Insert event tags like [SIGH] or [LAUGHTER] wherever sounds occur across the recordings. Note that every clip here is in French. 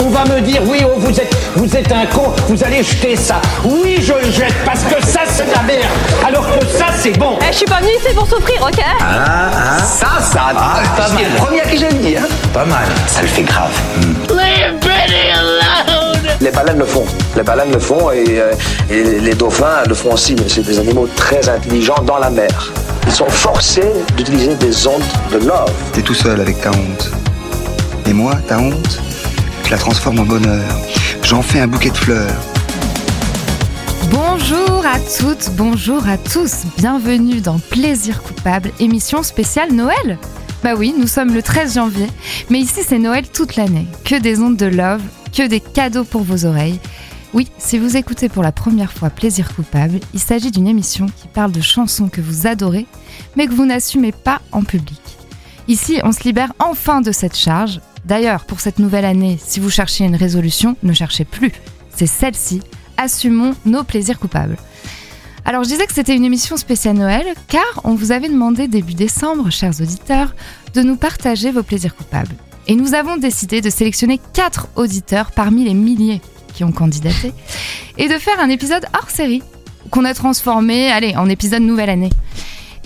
On va me dire, oui, oh, vous êtes, vous êtes un con, vous allez jeter ça. Oui, je le jette parce que ça, c'est de la merde. Alors que ça, c'est bon. Eh, je suis pas venu ici pour souffrir, ok Ah, ah. Ça, ça, Ah, pas c'est mal. le premier qui je le dis, hein. Pas mal. Ça le fait grave. Les baleines le font. Les baleines le font et, euh, et les dauphins le font aussi. Mais c'est des animaux très intelligents dans la mer. Ils sont forcés d'utiliser des ondes de love. T'es tout seul avec ta honte. Et moi, ta honte, la transforme en bonheur. J'en fais un bouquet de fleurs. Bonjour à toutes, bonjour à tous. Bienvenue dans Plaisir coupable, émission spéciale Noël. Bah oui, nous sommes le 13 janvier, mais ici c'est Noël toute l'année. Que des ondes de love, que des cadeaux pour vos oreilles. Oui, si vous écoutez pour la première fois Plaisir coupable, il s'agit d'une émission qui parle de chansons que vous adorez, mais que vous n'assumez pas en public. Ici, on se libère enfin de cette charge. D'ailleurs, pour cette nouvelle année, si vous cherchez une résolution, ne cherchez plus. C'est celle-ci. Assumons nos plaisirs coupables. Alors, je disais que c'était une émission spéciale Noël, car on vous avait demandé début décembre, chers auditeurs, de nous partager vos plaisirs coupables. Et nous avons décidé de sélectionner quatre auditeurs parmi les milliers qui ont candidaté, et de faire un épisode hors série, qu'on a transformé, allez, en épisode nouvelle année.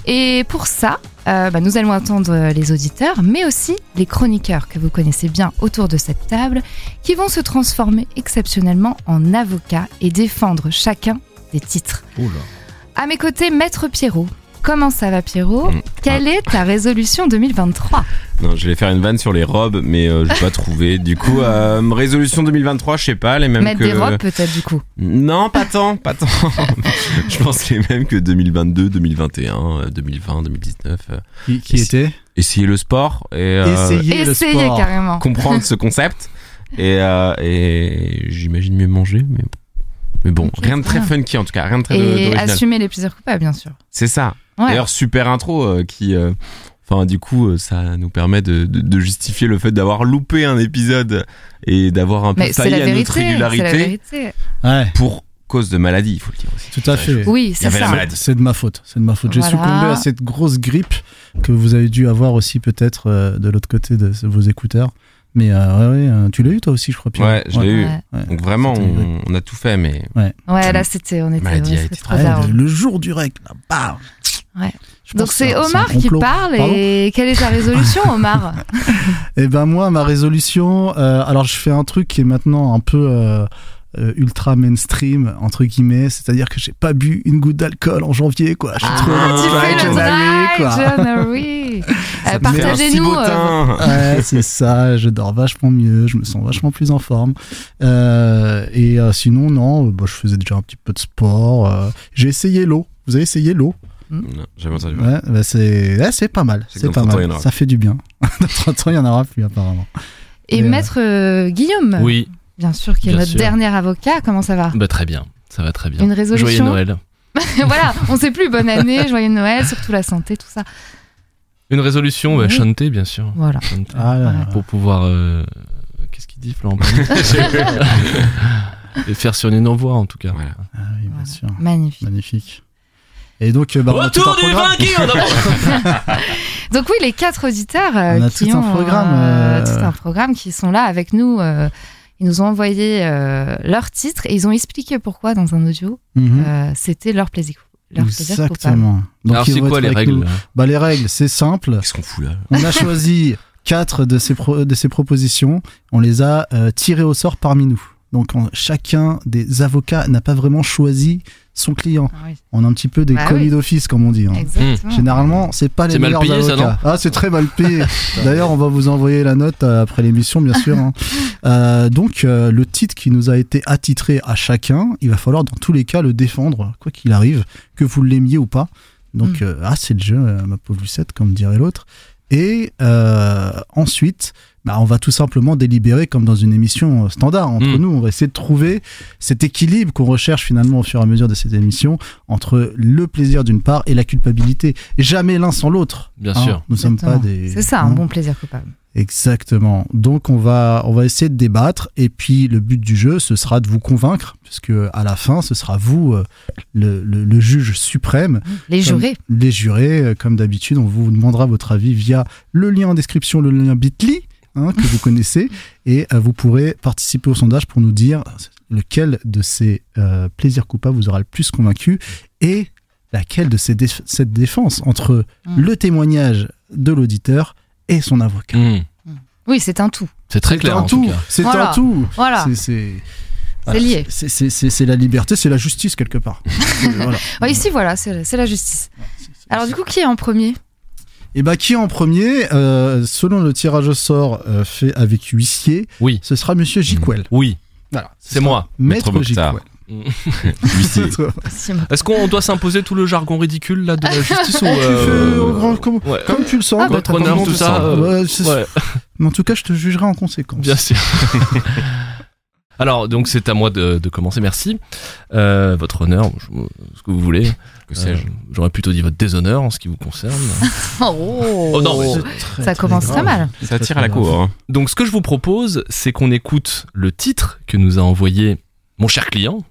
Et pour ça, euh, bah, nous allons entendre les auditeurs, mais aussi les chroniqueurs que vous connaissez bien autour de cette table, qui vont se transformer exceptionnellement en avocats et défendre chacun des titres. À mes côtés, Maître Pierrot. Comment ça va Pierrot Mm. Quelle est ta résolution 2023 Non, je vais faire une vanne sur les robes, mais euh, je vais pas trouver. Du coup, euh, [LAUGHS] résolution 2023, je sais pas, les mêmes Mettre que. des robes peut-être du coup. Non, pas tant, [LAUGHS] pas tant. je pense les mêmes que 2022, 2021, euh, 2020, 2019. euh. Qui, qui était? Essayer le sport et euh, Essayer le sport. carrément. comprendre ce concept. Et, euh, et j'imagine mieux manger, mais mais bon, rien de très funky en tout cas, rien de très Et original. assumer les plaisirs coupables bien sûr. C'est ça. Ouais. D'ailleurs, super intro euh, qui. euh, Enfin, du coup, euh, ça nous permet de, de- de justifier le fait d'avoir loupé un épisode et d'avoir un peu Mais failli à notre vérité. C'est la régularité vérité. Ouais, pour cause de maladie, il faut le dire aussi. tout à fait. Oui, c'est ça. C'est de ma faute. C'est de ma faute. J'ai Voilà. succombé à cette grosse grippe que vous avez dû avoir aussi peut-être euh, de l'autre côté de vos écouteurs. Mais euh, ouais, ouais, euh, tu l'as eu toi aussi, je crois. Pierre Ouais, je l'ai eu. Ouais. Ouais. Donc vraiment, on, on a tout fait, mais Ouais, là c'était, on était, Maladie a ouais, été c'était trop Ouais, tard. le, jour du règle, là, bam Ouais. Donc c'est Omar qui parle Pardon et quelle est ta résolution [LAUGHS] Omar? Eh ben moi, ma résolution, euh, alors je fais un truc qui est maintenant un peu euh, euh, ultra mainstream entre guillemets, c'est-à-dire que j'ai pas bu une goutte d'alcool en janvier, quoi. Je suis trop Ah, dry quoi. January. [LAUGHS] Euh, Partagez-nous. euh. Ouais, c'est ça. Je dors vachement mieux. Je me sens vachement plus en forme. Euh, et euh, sinon, non, bah, je faisais déjà un petit peu de sport. euh, J'ai essayé l'eau. Vous avez essayé l'eau? Non, J'avais entendu. parler. Ouais, bah, c'est ouais, c'est pas mal. C'est pas dans 30 ans, il y mal. Ça fait du bien. [LAUGHS] Dans 30 ans, il y en aura plus apparemment. Et maître euh, Guillaume, Oui, bien sûr, qui est Bien notre sûr. dernier avocat. Comment ça va bah très bien, ça va très bien. Une résolution Joyeux Noël. [LAUGHS] Voilà, on sait plus. Bonne année, [LAUGHS] joyeux Noël, surtout la santé, tout ça. Une résolution, bah, Oui. chanter bien sûr. Voilà. Chanter. Ah, là, là. Pour pouvoir... euh, Qu'est-ce qu'il dit Florent [LAUGHS] Et faire sur une envoi en tout cas. Voilà. Ah oui, bien Voilà. sûr. Magnifique. Magnifique. Et donc, euh, bah, on a tout un Retour du vainqueur Donc oui, les quatre auditeurs euh, On a qui tout un programme, euh, euh, tout un programme qui sont là avec nous. Ils nous ont envoyé euh, leur titre et ils ont expliqué pourquoi dans un audio Mhm. euh, c'était leur plaisir. Leur. Exactement. Donc, Alors c'est quoi les règles là Bah, les règles, c'est simple. Qu'est-ce qu'on fout là On a choisi quatre de ces, pro- de ces propositions. On les a euh, tirées au sort parmi nous. Donc en- chacun des avocats n'a pas vraiment choisi son client. Ah oui, On a un petit peu des Bah colis oui. d'office, comme on dit. hein. exactement. Généralement, c'est pas les C'est mal meilleurs payé, ça, avocats. ah, c'est très mal payé. [LAUGHS] D'ailleurs, on va vous envoyer la note euh, après l'émission, bien sûr. hein. [LAUGHS] Euh, donc, euh, le titre qui nous a été attitré à chacun, il va falloir dans tous les cas le défendre, quoi qu'il arrive, que vous l'aimiez ou pas. Donc, Mm. euh, ah, c'est le jeu, euh, ma pauvre Lucette, comme dirait l'autre. Et euh, ensuite, bah, on va tout simplement délibérer comme dans une émission standard entre Mm. nous. On va essayer de trouver cet équilibre qu'on recherche finalement au fur et à mesure de cette émission entre le plaisir d'une part et la culpabilité. Jamais l'un sans l'autre. Bien Hein, sûr. Nous sommes pas des. C'est ça, hein. un bon plaisir coupable. Exactement. Donc on va on va essayer de débattre et puis le but du jeu ce sera de vous convaincre puisque à la fin ce sera vous euh, le, le- le juge suprême Les Comme- jurés. les jurés euh, comme d'habitude on vous demandera votre avis via le lien en description le lien Bitly hein, que vous connaissez et euh, vous pourrez participer au sondage pour nous dire lequel de ces euh, plaisirs coupables vous aura le plus convaincu et laquelle de ces déf- cette défense entre Mm. le témoignage de l'auditeur et son avocat. Hmm. Oui, c'est un tout. C'est très C'est clair en tout c'est Voilà. un tout. Voilà. C'est- lié. c'est- la liberté, c'est la justice quelque part. [LAUGHS] Voilà. Ouais, ici, voilà, c'est la justice. Alors, du coup, qui est en premier? Et bah qui en premier Euh, Selon le tirage au sort euh, fait avec huissier, Oui. ce sera Monsieur Jiquel. Oui, Voilà, c'est moi. Maître Maître. Jiquel. Moi. [LAUGHS] [LAUGHS] Est-ce qu'on doit s'imposer tout le jargon ridicule là de la justice ou Tu fais, euh, au grand- comme, ouais. comme tu le sens, Ah, honneur, vraiment tout ça, euh, Ouais, Mais en tout cas, je te jugerai en conséquence. bien sûr. [LAUGHS] Alors, donc c'est à moi de, de commencer, merci. Euh, votre honneur, je- ce que vous voulez. Que sais-je Euh, J'aurais plutôt dit votre déshonneur en ce qui vous concerne. [LAUGHS] Oh, Oh non, mais- très, Ça très commence très grave. mal. Ça Très, tire à la très cour. hein. Donc, ce que je vous propose, c'est qu'on écoute le titre que nous a envoyé mon cher client.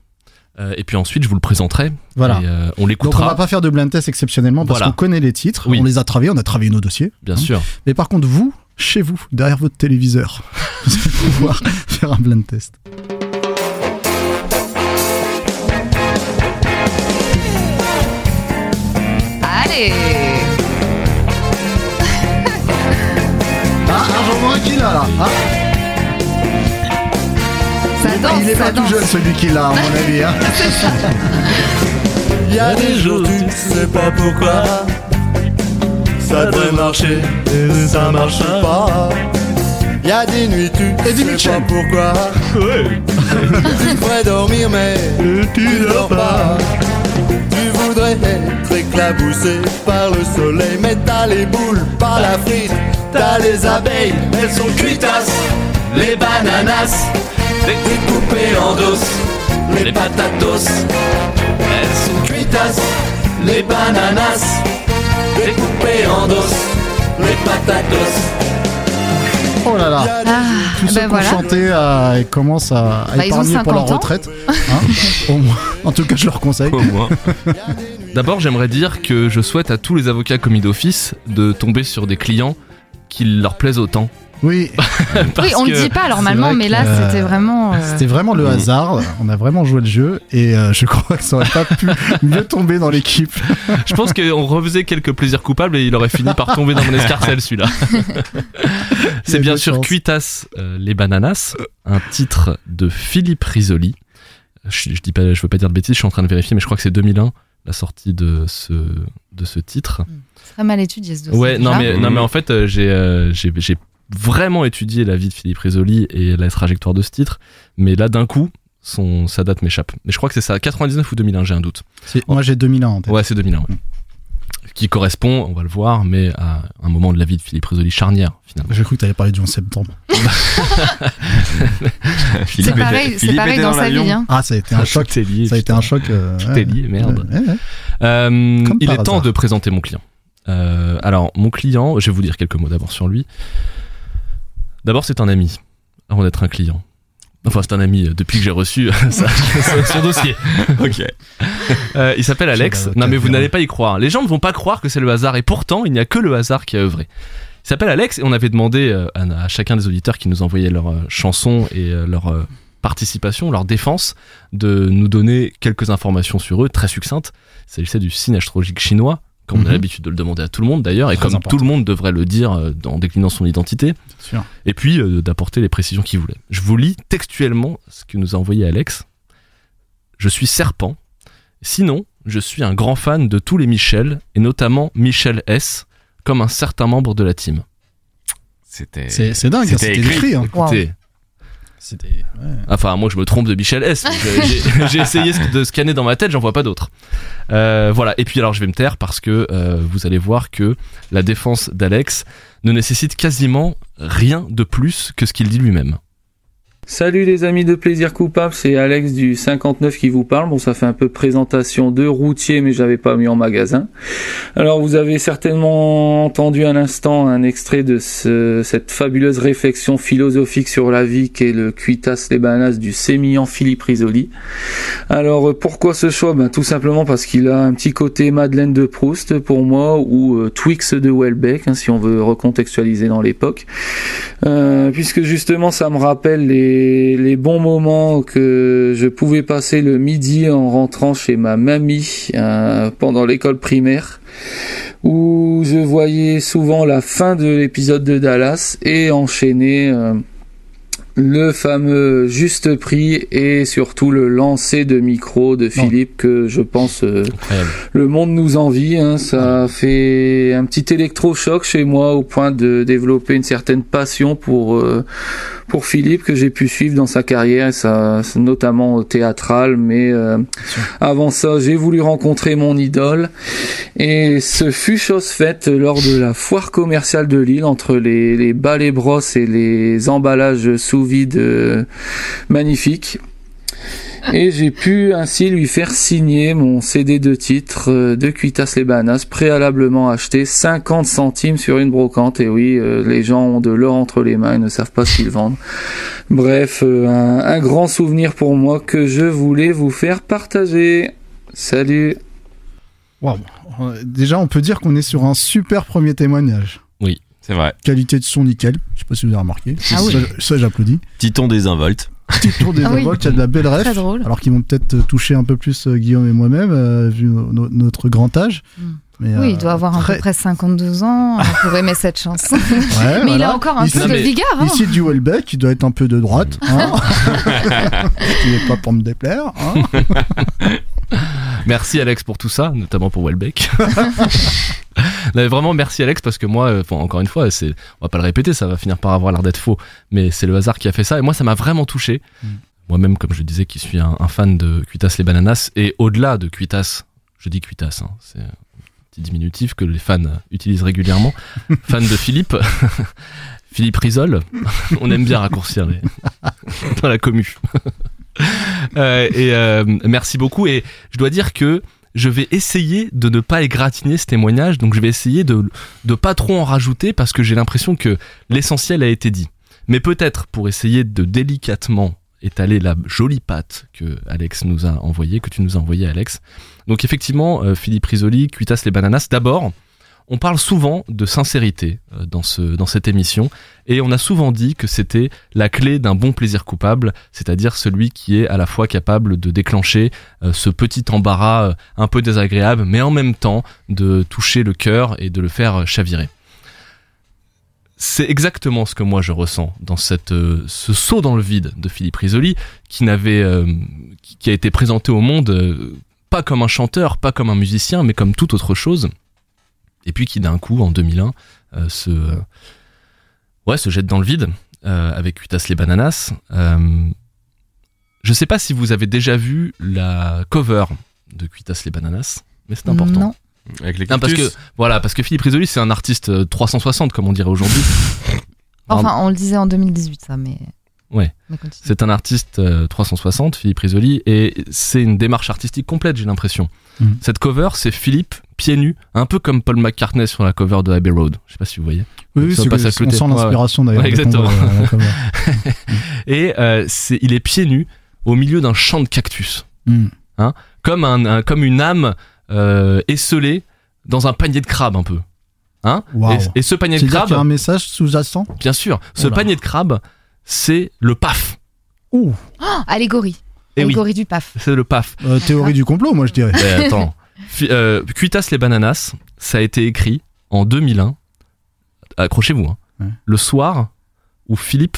Euh, et puis ensuite, je vous le présenterai. Voilà. Et, euh, on Donc on va l'écoutera, pas faire de blind test exceptionnellement parce Voilà. qu'on connaît les titres, Oui. on les a travaillés, on a travaillé nos dossiers. bien hein. sûr. Mais par contre, vous, chez vous, derrière votre téléviseur, [LAUGHS] vous allez pouvoir [LAUGHS] faire un blind test. Allez. Ah, j'en vois un qui l'a là. Ça danse, il est ça pas tout jeune celui qui l'a, à mon avis. Hein. [LAUGHS] Il y a des jours tu sais pas pourquoi. Ça devrait marcher et ça marche pas. Il y a des nuits tu Eddie sais Mitchell. pas pourquoi [LAUGHS] Tu devrais dormir mais tu dors pas voudrais être éclaboussé par le soleil. Mais t'as les boules, pas la frite T'as les abeilles, elles sont cuitasses. Les bananas, découpées en dos Les patatos elles sont cuitasses, les bananas, découpées en dos, les patatos. Oh là là. Ah, Tous ceux ben qui ont voilà. chanté euh, ils commencent à, à Bah, épargner pour leur 50 ans. retraite. [LAUGHS] Hein Au moins. en tout cas, je leur conseille. Au moins. D'abord, j'aimerais dire que je souhaite à tous les avocats commis d'office de tomber sur des clients qui leur plaisent autant. Oui, [LAUGHS] Oui, on le que- dit pas normalement, vrai mais là, euh, c'était vraiment. euh, c'était vraiment le Mm. hasard. On a vraiment joué le jeu et euh, je [LAUGHS] crois que ça aurait pas pu mieux tomber dans l'équipe. [LAUGHS] Je pense qu'on refaisait quelques plaisirs coupables et il aurait fini par tomber dans mon escarcelle celui-là. C'est bien sûr chance. Cuitas euh, les bananas, un titre de Philippe Risoli. Je, je dis pas, je veux pas dire de bêtises, je suis en train de vérifier, mais je crois que c'est 2001 la sortie de ce de ce titre. très mal étudié ce dossier. Ouais, non mais non mais en fait euh, j'ai euh, j'ai j'ai vraiment étudié la vie de Philippe Risoli et la trajectoire de ce titre, mais là d'un coup son sa date m'échappe. Mais je crois que c'est ça 99 ou 2001, j'ai un doute. C'est- Moi, j'ai 2001 en tête. Ouais, c'est 2001. ouais. Qui correspond, on va le voir, mais à un moment de la vie de Philippe Risoli charnière finalement. J'ai cru que t'allais parler du 11 septembre. [LAUGHS] Philippe C'est pareil, c'est pareil était dans sa vie. Hein. Ah, ça a été un choc. Est lié. Ça a été un choc. euh, Tout est lié, merde. Ouais, ouais. Euh, il est temps hasard. de présenter mon client. Euh, alors, mon client, je vais vous dire quelques mots d'abord sur lui. D'abord, c'est un ami, avant d'être un client. Enfin, c'est un ami euh, depuis que j'ai reçu euh, [LAUGHS] son- dossier. [LAUGHS] Ok. Euh, il s'appelle Alex. Non, mais vous n'allez pas y croire. Les gens ne vont pas croire que c'est le hasard, et pourtant, il n'y a que le hasard qui a œuvré. Il s'appelle Alex, et on avait demandé à, à chacun des auditeurs qui nous envoyaient leurs chansons et leur participation, leur défense, de nous donner quelques informations sur eux, très succinctes. Il s'agissait du signe astrologique chinois, comme on a Mhm. l'habitude de le demander à tout le monde d'ailleurs, et comme important. tout le monde devrait le dire euh, en déclinant son identité Sûr. et puis euh, d'apporter les précisions qu'il voulait. Je vous lis textuellement ce que nous a envoyé Alex. Je suis serpent. Sinon, je suis un grand fan de tous les Michel, et notamment Michel S, comme un certain membre de la team. C'était. C'est c'est dingue, C'était c'était écrit. écrit. hein. Écoutez, C'était. ouais. enfin, moi je me trompe de Michel S. [LAUGHS] J'ai essayé de scanner dans ma tête, j'en vois pas d'autres. Euh, voilà, et puis alors je vais me taire parce que euh, vous allez voir que la défense d'Alex ne nécessite quasiment rien de plus que ce qu'il dit lui-même. Salut les amis de Plaisir Coupable, c'est Alex du 59 qui vous parle. Bon, ça fait un peu présentation de routier, mais j'avais pas mis en magasin. Alors, vous avez certainement entendu à l'instant un extrait de ce, cette fabuleuse réflexion philosophique sur la vie qu'est le Cuitas les bananas du sémillant Philippe Risoli. Alors, pourquoi ce choix? Ben, tout simplement parce qu'il a un petit côté Madeleine de Proust pour moi, ou euh, Twix de Welbeck, hein, si on veut recontextualiser dans l'époque. Euh, puisque justement, ça me rappelle les les, bons moments que je pouvais passer le midi en rentrant chez ma mamie euh, pendant l'école primaire où je voyais souvent la fin de l'épisode de Dallas et enchaîner euh, le fameux juste prix et surtout le lancer de micro de Philippe que je pense euh, le monde nous envie. Hein. ça fait un petit électrochoc chez moi au point de développer une certaine passion pour euh, pour Philippe que j'ai pu suivre dans sa carrière, ça, notamment théâtrale. Mais euh, avant ça, j'ai voulu rencontrer mon idole et ce fut chose faite lors de la foire commerciale de Lille entre les, les balais brosses et les emballages sous vide euh, magnifiques. Et j'ai pu ainsi lui faire signer mon CD de titre euh, de Cuitas les Banas, préalablement acheté 50 centimes sur une brocante. Et oui, euh, les gens ont de l'or entre les mains et ne savent pas ce qu'ils vendent. Bref, un, un grand souvenir pour moi que je voulais vous faire partager. Salut Wow. Déjà, on peut dire qu'on est sur un super premier témoignage. Oui, c'est vrai. Qualité de son nickel. Je sais pas si vous avez remarqué. Ah ça, oui. ça, j'applaudis. Titon des involtes. Petit tour des Ah oui. involtes, il y a de la belle ref. Très drôle. Alors qu'ils vont peut-être euh, toucher un peu plus euh, Guillaume et moi-même, euh, vu no- no- notre grand âge. Mm. Mais, Oui, euh, il doit avoir à très- peu près 52 ans euh, [LAUGHS] pour aimer cette chanson. Ouais, Mais il a encore un Ici- peu de vigueur. hein. Ici du Welbeck, il doit être un peu de droite. Hein Ce qui n'est pas pour me déplaire. Hein [LAUGHS] Merci Alex pour tout ça, notamment pour Welbeck. [LAUGHS] [LAUGHS] Non, vraiment merci Alex parce que moi, euh, bon, encore une fois, c'est, on va pas le répéter, ça va finir par avoir l'air d'être faux, mais c'est le hasard qui a fait ça et moi ça m'a vraiment touché. Mm. Moi-même, comme je disais, qui suis un, un fan de Cuitas les bananas et au-delà de Cuitas, je dis Cuitas, hein, c'est un petit diminutif que les fans utilisent régulièrement. [LAUGHS] fan de Philippe, [LAUGHS] Philippe Risol, on aime bien raccourcir les... dans la commu. Euh, et euh, merci beaucoup et je dois dire que je vais essayer de ne pas égratigner ce témoignage, donc je vais essayer de de pas trop en rajouter parce que j'ai l'impression que l'essentiel a été dit. Mais peut-être pour essayer de délicatement étaler la jolie patte que Alex nous a envoyée, que tu nous as envoyé Alex. Donc effectivement, euh, Philippe Risoli, Cuitas les bananas. D'abord, on parle souvent de sincérité euh, dans ce dans cette émission et on a souvent dit que c'était la clé d'un bon plaisir coupable, c'est-à-dire celui qui est à la fois capable de déclencher euh, ce petit embarras euh, un peu désagréable, mais en même temps de toucher le cœur et de le faire chavirer. C'est exactement ce que moi je ressens dans cette ce saut dans le vide de Philippe Risoli qui n'avait qui, a été présenté au monde pas comme un chanteur, pas comme un musicien, mais comme toute autre chose. Et puis qui d'un coup en 2001 euh, se euh, ouais se jette dans le vide euh, avec Cuitas les bananas. Euh, je sais pas si vous avez déjà vu la cover de Cuitas les bananas, mais c'est important. Non. Avec les Non, parce que voilà, parce que Philippe Risoli c'est un artiste euh, 360 comme on dirait aujourd'hui. [LAUGHS] Enfin, on le disait en 2018, ça, mais. Ouais. C'est un artiste euh, 360, Philippe Risoli, et c'est une démarche artistique complète, j'ai l'impression. Mhm. Cette cover, c'est Philippe pieds nus, un peu comme Paul McCartney sur la cover de Abbey Road. Je sais pas si vous voyez. Oui, oui, c'est on sent l'inspiration d'ailleurs. Ouais, exactement. cover. [LAUGHS] Et euh, c'est, il est pieds nus au milieu d'un champ de cactus, Mm. comme un, un- comme une âme euh, esselée dans un panier de crabes un peu. Hein Waouh. et, et ce panier de crabes, qu'il y a un message sous-jacent? Bien sûr, ce Oula. panier de crabes, c'est le paf. Ouh, Oh, allégorie. Eh oui. allégorie du PAF. C'est le paf. euh, théorie du complot, moi je dirais. Mais attends. [LAUGHS] Euh, Cuitas les bananas, ça a été écrit en 2001. Accrochez-vous. hein. Ouais. Le soir où Philippe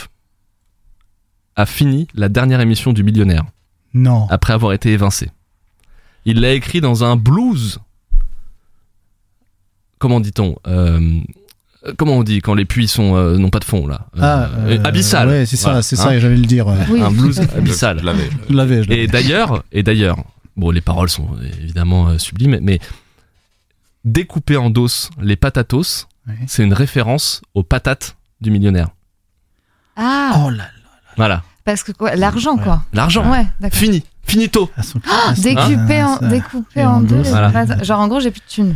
a fini la dernière émission du Millionnaire Non. après avoir été évincé. Il l'a écrit dans un blues. Comment dit-on Euh, Comment on dit quand les puits sont euh, n'ont pas de fond là Euh, Ah, euh, Abyssal. Ouais, c'est ça, c'est hein. ça, j'allais le dire. Oui, un [LAUGHS] blues abyssal. Je l'avais. Je l'avais, je l'avais. Et d'ailleurs, et d'ailleurs, bon, les paroles sont évidemment euh, sublimes, mais découper en dos les patatos, c'est une référence aux patates du millionnaire. Ah, Oh là là. Voilà. Parce que quoi L'argent, quoi. L'argent. Ouais, d'accord. Fini. Finito. Ah, ah, en, ça- découpé en en deux. deux, les voilà. phrases. Genre, en gros, j'ai plus de thunes.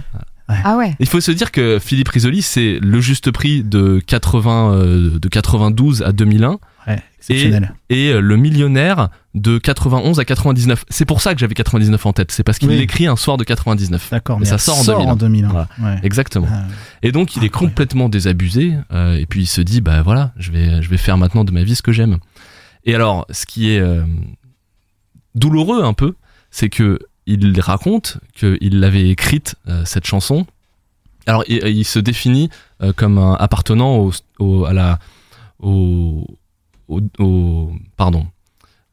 Ouais. Ah ouais. Il faut se dire que Philippe Risoli, c'est le juste prix de 80, euh, de 92 à 2001 Ouais, exceptionnel. et euh, le millionnaire de 91 à 99. C'est pour ça que j'avais 99 en tête. C'est parce qu'il Oui. l'écrit un soir de 99. D'accord, mais ça sort en 2001. Voilà. Ouais. Exactement. Ah, Et donc il est complètement désabusé euh, et puis il se dit bah voilà je vais je vais faire maintenant de ma vie ce que j'aime. Et alors ce qui est euh, douloureux un peu c'est que il raconte qu'il l'avait écrite euh, cette chanson. Alors il, il se définit euh, comme un appartenant au, au- à la au, au, au- pardon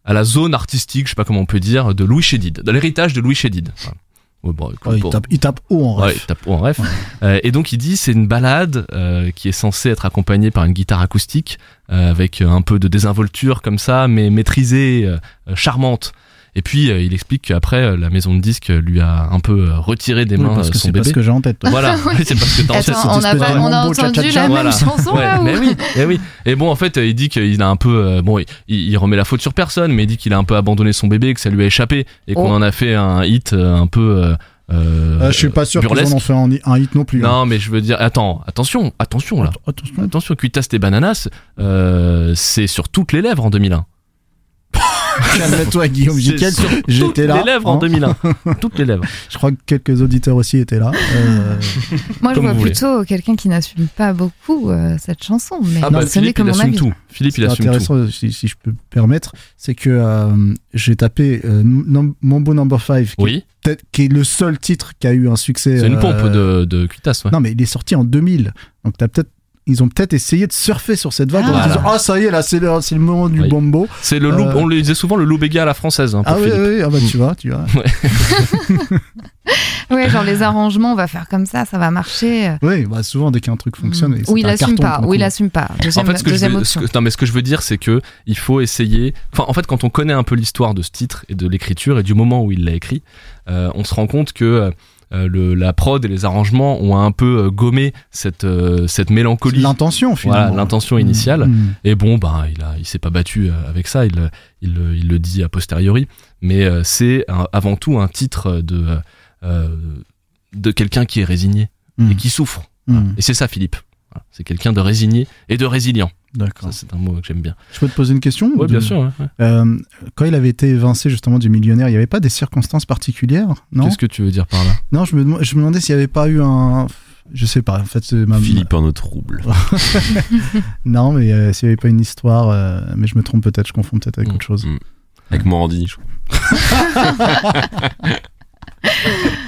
à la zone artistique je sais pas comment on peut dire de Louis Chédid de l'héritage de Louis Chédid. Voilà. Ouais, bon, écoute, Ouais, il, tape, il tape haut en Ouais, ref. il tape haut en ref. Euh, et donc il dit c'est une balade euh, qui est censée être accompagnée par une guitare acoustique euh, avec un peu de désinvolture comme ça, mais maîtrisée, charmante. Et puis euh, il explique qu'après euh, la maison de disques lui a un peu euh, retiré des Oui, mains parce euh, que son c'est pas bébé. ce que j'ai en tête. toi. Voilà, [LAUGHS] Oui, c'est parce que t'as en tête Attends, cette on a, pas, de on a entendu la Voilà. même chanson Ouais, là ou mais oui, mais oui. Et bon, en fait, il dit qu'il a un peu, euh, bon, il, il remet la faute sur personne, mais il dit qu'il a un peu abandonné son bébé, que ça lui a échappé, et qu'on Oh. en a fait un hit un peu. Euh, euh, Euh, je suis pas sûr qu'ils en ont fait un, un hit non plus. hein. Non, mais je veux dire, attends, attention, attention là. Attention. Attention, Cuitas tes bananas, euh, c'est sur toutes les lèvres en 2001. Calme-toi, Guillaume Jiquel. toutes J'étais là. les lèvres en hein. 2001. [LAUGHS] toutes les lèvres. Je crois que quelques auditeurs aussi étaient là. Euh, Moi, je Comme vois vous voulez. plutôt quelqu'un qui n'assume pas beaucoup euh, cette chanson. Mais Ah bah, ce n'est Philippe, il assume tout. Philippe, il assume tout. intéressant, si, si je peux me permettre, c'est que euh, j'ai tapé euh, Mambo Number 5, qui, Oui, est qui est le seul titre qui a eu un succès. c'est une euh, pompe de, de Cuitas, ouais. Non, mais il est sorti en 2000. Donc t'as peut-être ils ont peut-être essayé de surfer sur cette vague Ah. en Voilà. disant ah ça y est là c'est le, c'est le moment du Oui. bombo C'est le loup, Euh, on le disait souvent le loup béga à la française, hein, pour ah oui, Philippe. oui ah bah tu vois tu vois [LAUGHS] Ouais, genre les arrangements, on va faire comme ça, ça va marcher. oui bah souvent dès qu'un truc fonctionne Mm. et Ou il assume pas, ou il assume pas. Deuxième, en fait, ce que je deuxième veux, option. ce que- non, mais ce que je veux dire, c'est que il faut essayer. Enfin, en fait, quand on connaît un peu l'histoire de ce titre et de l'écriture et du moment où il l'a écrit, euh, on se rend compte que euh, le, la prod et les arrangements ont un peu euh, gommé cette euh, cette mélancolie. l'intention finalement Voilà, l'intention initiale. Mm. Et bon, ben, il a, il s'est pas battu euh, avec ça. Il, il, il le dit a posteriori. Mais euh, c'est avant tout un titre de euh, de quelqu'un qui est résigné Mm. et qui souffre. Et c'est ça, Philippe. C'est quelqu'un de résigné et de résilient. D'accord c'est un mot que j'aime bien. je peux te poser une question Oui, ou bien de- sûr. ouais, ouais. Euh, quand il avait été évincé justement du millionnaire il n'y avait pas des circonstances particulières non Qu'est-ce que tu veux dire par là? Non je me, dem- je me demandais s'il n'y avait pas eu un je sais pas en fait c'est ma Philippe en eau trouble. [LAUGHS] non mais euh, s'il n'y avait pas une histoire euh, mais je me trompe peut-être je confonds peut-être avec Mm. autre chose Mm. Avec Morandini, je crois. [LAUGHS] [LAUGHS]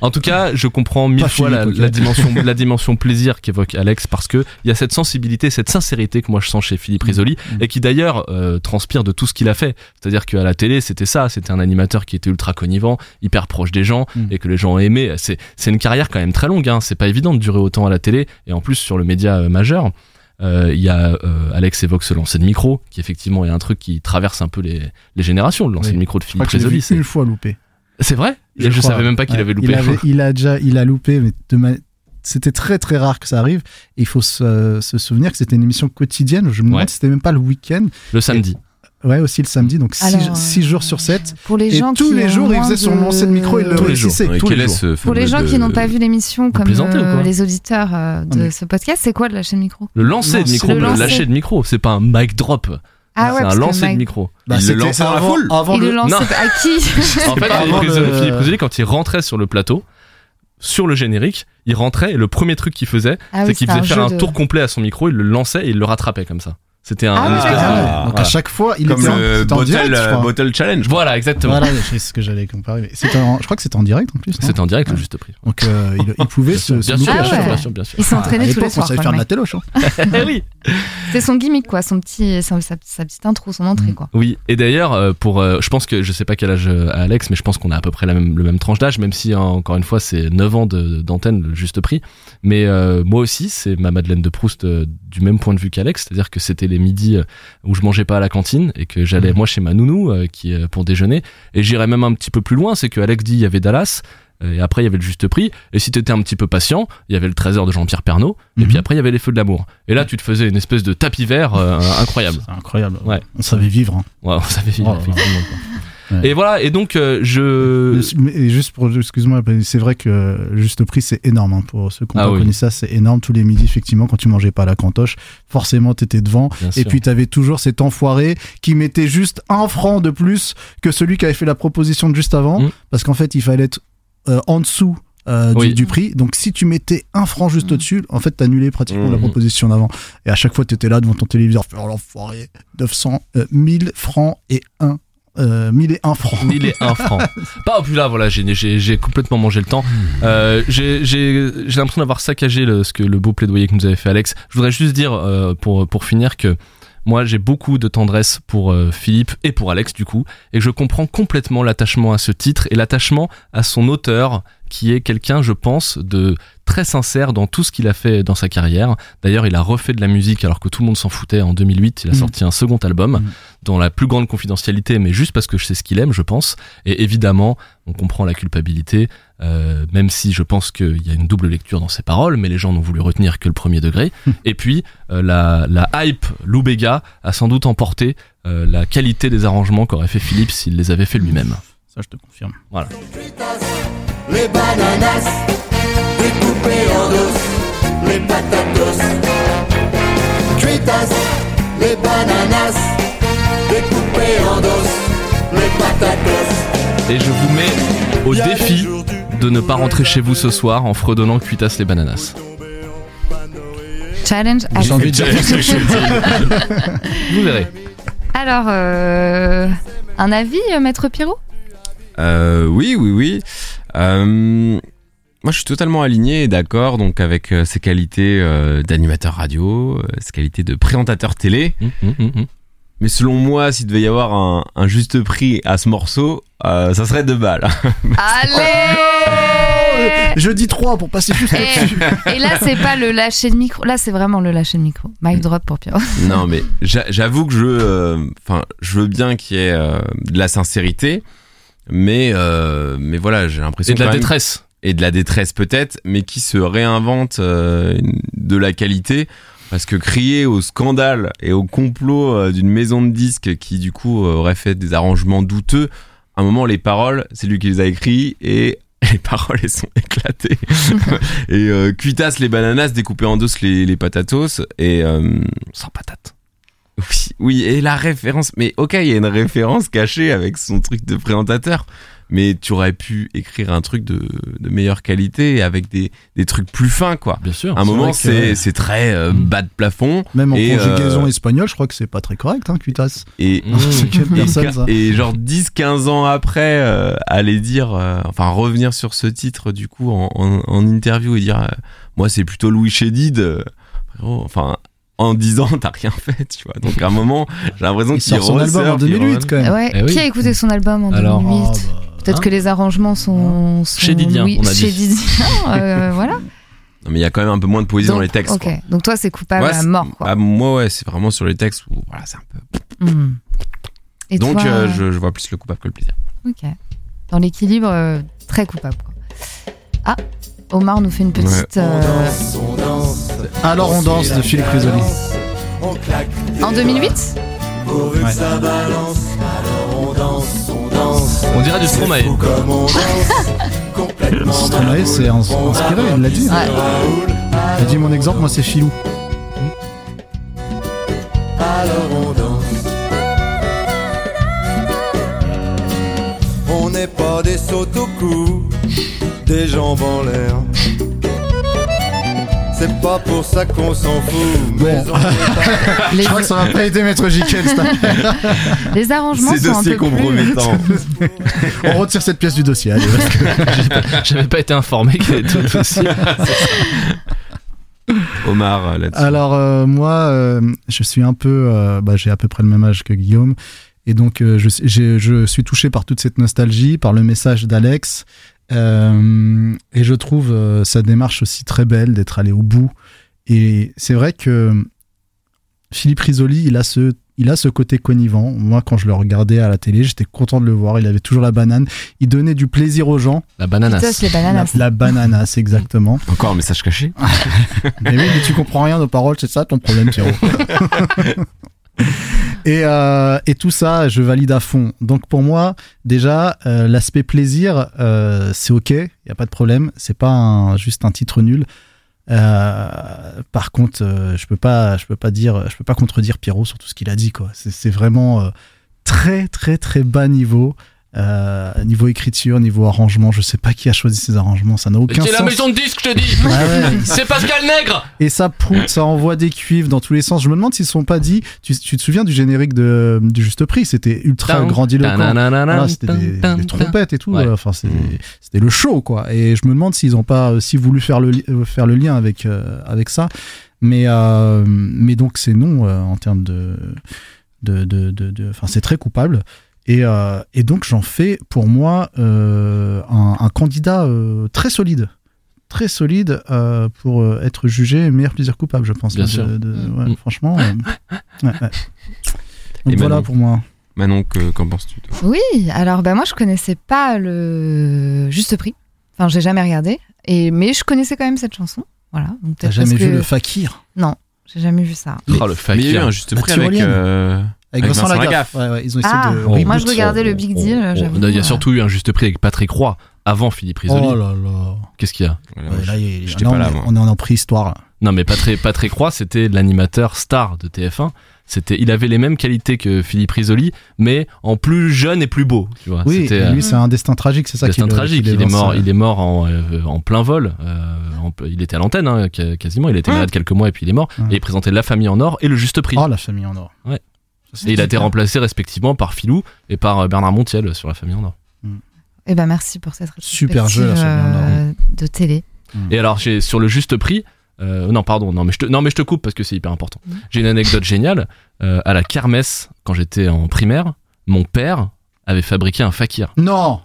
En tout cas, je comprends mille Pas fois la, dimension, la dimension plaisir qu'évoque Alex parce que il y a cette sensibilité, cette sincérité que moi je sens chez Philippe Risoli Mm. et qui d'ailleurs euh, transpire de tout ce qu'il a fait. C'est-à-dire qu'à la télé, c'était ça, c'était un animateur qui était ultra connivant, hyper proche des gens Mm. et que les gens aimaient. C'est, c'est une carrière quand même très longue. Hein. C'est pas évident de durer autant à la télé et en plus sur le média euh, majeur. Euh, Il y a euh, Alex évoque ce lancer de micro, qui effectivement est un truc qui traverse un peu les, les générations. Le lancer Oui. de micro de Philippe Risoli, une fois loupé c'est vrai? Je, crois. savais même pas qu'il Ouais. avait loupé. Il, avait- [LAUGHS] il a déjà, il a loupé, mais ma- c'était très très rare que ça arrive. Et il faut se, se souvenir que c'était une émission quotidienne. Je me demande Ouais. si c'était même pas le week-end. le samedi. Ouais, aussi le samedi, donc Alors, 6 euh, jours sur 7. Pour les Et gens tous qui les jours, il faisait son lancé de micro, il le Tous les jours. réussissait. Tous les jours. Pour les gens de- qui n'ont pas vu l'émission, comme euh, les auditeurs euh, de ce podcast, c'est quoi le lâcher de micro? Le lancer de micro, le, lâcher de micro, c'est pas un mic drop. Ah ouais, c'est un lancer de micro. Bah, Il le lançait dans la avant- foule Avant Il le le, lance Non. à qui [LAUGHS] En fait, pas Philippe avant Risoli- le- Philippe Risoli, quand il rentrait sur le plateau, sur le générique, il rentrait et le premier truc qu'il faisait, Ah c'est oui, qu'il c'était faisait faire un de- tour complet à son micro, il le lançait et il le rattrapait comme ça. C'était un, Ah espèce de- Ah. Donc Voilà. à chaque fois, il Comme était en, le en direct, bottle, je crois. bottle challenge. Voilà, exactement. Voilà, c'est ce que j'allais comparer. mais en- je crois que c'était en direct en plus. C'était en direct, le Ouais. juste prix. Donc euh, il, il pouvait se, se Bien sûr, louper Ah à bien chaque sûr, ouais. fois. bien sûr, bien sûr. Il s'entraînait tous les on soirs. savait faire de le la téloche. [LAUGHS] hein. Eh oui. C'est son gimmick, quoi, son petit, sa, sa- sa petite intro, son entrée, quoi. Oui, et d'ailleurs, euh, pour, euh, je pense que je sais pas quel âge euh, a Alex, mais je pense qu'on a à peu près la même, le même tranche d'âge, même si hein, encore une fois c'est 9 ans de- d'antenne, le juste prix. Mais moi aussi, c'est ma Madeleine de Proust du même point de vue qu'Alex, c'est-à-dire que c'était les midis euh, où je mangeais pas à la cantine et que j'allais moi chez ma nounou euh, qui pour déjeuner. Et j'irais même un petit peu plus loin, c'est que Alex dit il y avait Dallas. Et après, il y avait le juste prix. Et si t'étais un petit peu patient, il y avait le trésor de Jean-Pierre Pernaud. Et Mhm. puis après, il y avait les feux de l'amour. Et là, tu te faisais une espèce de tapis vert euh, [LAUGHS] incroyable. Incroyable. Ouais. On savait vivre. hein. Ouais, ça fait Oh là là. effectivement. Ouais. Et voilà. Et donc, euh, je. Mais- Et juste pour, excuse-moi, c'est vrai que juste prix, c'est énorme. hein. Pour ceux qui ont Ah oui. connu ça, c'est énorme. Tous les midis, effectivement, quand tu mangeais pas à la cantoche, forcément, t'étais devant. Bien Et sûr. puis, t'avais toujours cet enfoiré qui mettait juste un franc de plus que celui qui avait fait la proposition de juste avant. Mm. Parce qu'en fait, il fallait être euh, en dessous. euh, du, Oui. du prix. Donc, si tu mettais un franc juste au-dessus, en fait, t'annulais pratiquement la Mhm. proposition d'avant. Et à chaque fois, t'étais là devant ton téléviseur, faire l'enfoiré, 900, euh, 1000 francs et 1, euh, 1000 et 1 francs. Mille et un francs. [LAUGHS] Pas, puis là, voilà, j'ai, complètement mangé le temps. Euh, j'ai, l'impression d'avoir saccagé le, ce que le beau plaidoyer que nous avait fait Alex. Je voudrais juste dire, euh, pour, pour finir, que moi, j'ai beaucoup de tendresse pour euh, Philippe et pour Alex, du coup, et que je comprends complètement l'attachement à ce titre et l'attachement à son auteur, qui est quelqu'un, je pense, de très sincère dans tout ce qu'il a fait dans sa carrière. D'ailleurs, il a refait de la musique alors que tout le monde s'en foutait en 2008. Il a Mm. sorti un second album Mm. dans la plus grande confidentialité, mais juste parce que je sais ce qu'il aime, je pense. Et évidemment, on comprend la culpabilité, euh, même si je pense qu'il y a une double lecture dans ses paroles, mais les gens n'ont voulu retenir que le premier degré. Et puis, euh, la, la hype Lou Bega a sans doute emporté euh, la qualité des arrangements qu'aurait fait Philippe s'il les avait fait lui-même. Ça, je te confirme. Les bananas découpées en dos, les patatos. Cuitas, les bananas découpées en dos, les patatos. Et je vous mets au défi de ne pas rentrer chez vous ce soir en fredonnant cuitas les bananas. Challenge J'ai envie de dire [LAUGHS] Vous verrez. Alors, euh, un avis, euh, Maître Pirot Euh, oui, oui, oui. Euh, moi, je suis totalement aligné et d'accord donc avec euh, ses qualités euh, d'animateur radio, euh, ses qualités de présentateur télé. Hum, hum, hum. Mais selon moi, s'il devait y avoir un, un juste prix à ce morceau, euh, ça serait deux balles. [LAUGHS] Allez [LAUGHS] Je dis 3 pour passer juste là-dessus. et, et là, c'est pas le lâcher de micro. Là, c'est vraiment le lâcher de micro. Mic drop pour Pierrot. [LAUGHS] non, mais j'a- j'avoue que je, euh, enfin, je veux bien qu'il y ait euh, de la sincérité, mais, euh, mais voilà, j'ai l'impression Et de la même- détresse. Et de la détresse peut-être, mais qui se réinvente euh, de la qualité. Parce que crier au scandale et au complot euh, d'une maison de disques qui du coup euh, aurait fait des arrangements douteux, à un moment les paroles, c'est lui qui les a écrits et [LAUGHS] les paroles elles sont éclatées. [LAUGHS] et euh, cuitas les bananas, découpé en dos les, les patatos et euh, Sans patate. Oui, et la référence. Mais ok, il y a une référence cachée avec son truc de présentateur. Mais tu aurais pu écrire un truc de, de meilleure qualité avec des, des trucs plus fins, quoi. Bien sûr. À un moment, que- c'est très euh, Mm. bas de plafond. Même en Et, conjugaison euh, espagnole, je crois que c'est pas très correct, hein, cuitas. Et, [LAUGHS] Mmh. [LAUGHS] Personne, ça et genre 10-15 ans après, euh, aller dire, euh, enfin revenir sur ce titre du coup en, en, en interview et dire, euh, moi c'est plutôt Louis Chédid, euh, frérot, enfin en 10 ans [LAUGHS] t'as rien fait, tu vois. Donc à un moment, j'ai l'impression Il qu'il sort son album en ressurfe, il 2008 revient. quand même. Ouais. Eh oui. Qui a écouté son album en Alors, 2008 Ah, bah. Peut-être Hein que les arrangements sont, sont Chez on a dit. chez Didien, [LAUGHS] euh, voilà. Non, mais il y a quand même un peu moins de poésie dans les textes. Ok. quoi. Donc toi, c'est coupable Ouais, à mort, quoi. bah, moi, ouais, c'est vraiment sur les textes où voilà, c'est un peu. Hmm. Et Donc, toi, euh, je, je vois plus le coupable que le plaisir. Ok. Dans l'équilibre, euh, très coupable. Quoi. Ah, Omar nous fait une petite. Ouais. euh, On danse, Alors on danse de Philippe Risoli. on En doigts. 2008 Pourvu que ça balance, alors on danse, on danse. On dirait du Stromae. On danse, [LAUGHS] Stromae, c'est ins- inspiré, il l'a dit. Ouais. Raoul, Il a dit mon exemple, moi c'est Filou. alors on danse. On n'est pas des sautes au cou, des jambes en l'air. C'est pas pour ça qu'on s'en fout, mais Bon. on est les, Je crois que ça va pas aider Maître Jiquel, les arrangements C'est sont un dossier peu plus. compromettant. [LAUGHS] On retire cette pièce du dossier, allez. parce que- J'avais pas été informé qu'il y avait tout aussi. [LAUGHS] Omar, euh, là-dessus. Alors euh, moi, euh, je suis un peu, euh, bah, j'ai à peu près le même âge que Guillaume, et donc euh, je, j'ai- je suis touché par toute cette nostalgie, par le message d'Alex, euh, et je trouve euh, sa démarche aussi très belle d'être allé au bout. Et c'est vrai que Philippe Risoli, il a ce il a ce côté connivant. Moi, quand je le regardais à la télé, j'étais content de le voir. Il avait toujours la banane. Il donnait du plaisir aux gens. La bananas. tosse les La, bananas. la bananas, [LAUGHS] exactement. Encore un message caché. [LAUGHS] mais oui, mais tu comprends rien aux paroles, c'est ça ton problème, Pierrot. [LAUGHS] [LAUGHS] et, euh, et tout ça, je valide à fond. Donc pour moi, déjà, euh, l'aspect plaisir, euh, c'est ok, il y a pas de problème. C'est pas juste un titre nul. Par contre, je peux pas, je peux pas dire, je peux pas contredire Pierrot sur tout ce qu'il a dit, quoi. C'est vraiment très, très, très bas niveau. Euh, niveau écriture, niveau arrangement, je sais pas qui a choisi ces arrangements, ça n'a aucun C'est sens. la maison de disque, je te dis Ah ouais. [LAUGHS] C'est Pascal Nègre Et ça proute, ça envoie des cuivres dans tous les sens. Je me demande s'ils ne sont pas dit. Tu, tu te souviens du générique de, du Juste Prix C'était ultra grandiloquent. Voilà, c'était des, trompettes et tout. Ouais. euh, Enfin, c'était Mm. c'était le show, quoi. Et je me demande s'ils n'ont pas aussi voulu faire le, li- euh, faire le lien avec, euh, avec ça. Mais, euh, mais donc, c'est non euh, en termes de. de, de, de, de- enfin, c'est très coupable. Et, euh, et donc, j'en fais pour moi euh, un, un candidat euh, très solide. Très solide euh, pour euh, être jugé meilleur plaisir coupable, je pense. Bien De- sûr. de- Mm. ouais, Mm. Franchement. euh, ouais, ouais. Donc Et voilà Manon pour moi. Manon, que- qu'en penses-tu Oui, alors bah moi je connaissais pas le juste prix. Enfin, j'ai jamais regardé. Et mais je connaissais quand même cette chanson. Voilà. T'as jamais parce vu que- le fakir? Non, j'ai jamais vu ça. Oh, le Mais il y a eu fakir. un juste La prix avec. euh, avec, Avec Vincent Vincent Lagaffe. Lagaffe. Ouais, ouais, ils ont essayé Ah, de. moi, je regardais le Big Deal, j'avoue. Il y a surtout eu un juste prix avec Patrick Roy avant Philippe Risoli. Oh là là. Qu'est-ce qu'il y a Ouais, là, il on est-. On est en préhistoire. là. Non, mais Patrick, Patrick Roy, c'était l'animateur star de TF1. C'était, il avait les mêmes qualités que Philippe Risoli, mais en plus jeune et plus beau. Tu vois. Oui, et euh, lui, c'est un destin tragique, c'est ça destin qui le- tragique. qui Il est mort, euh, il est mort en, euh, en plein vol. Euh, en- il était à l'antenne, hein, qu- quasiment. Il était malade quelques mois et puis il est mort. Ouais. Et il présentait La Famille en Or et Le Juste Prix. Oh, la famille en or. Ouais. Et il a été remplacé respectivement par Filou et par euh, Bernard Montiel sur La Famille en Or. Eh ben merci pour cette Super jeu, or. euh, de télé. Et alors, j'ai sur le juste prix. euh, non, pardon, non mais, je te, non, mais je te coupe parce que c'est hyper important. Mhm. J'ai une anecdote géniale. Euh, à la kermesse, quand j'étais en primaire, mon père avait fabriqué un fakir. Non,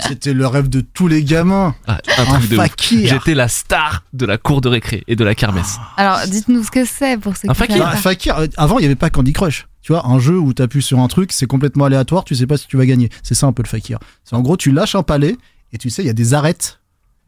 c'était le rêve de tous les gamins. Ah, un Un truc de fakir. J'étais la star de la cour de récré et de la kermesse. Alors dites-nous ce que c'est pour ceux Un qui fakir. pas. fakir, avant, il n'y avait pas Candy Crush. Tu vois, un jeu où tu appuies sur un truc, c'est complètement aléatoire, tu sais pas si tu vas gagner. C'est ça un peu le fakir. C'est en gros, tu lâches un palais et tu sais, il y a des arêtes.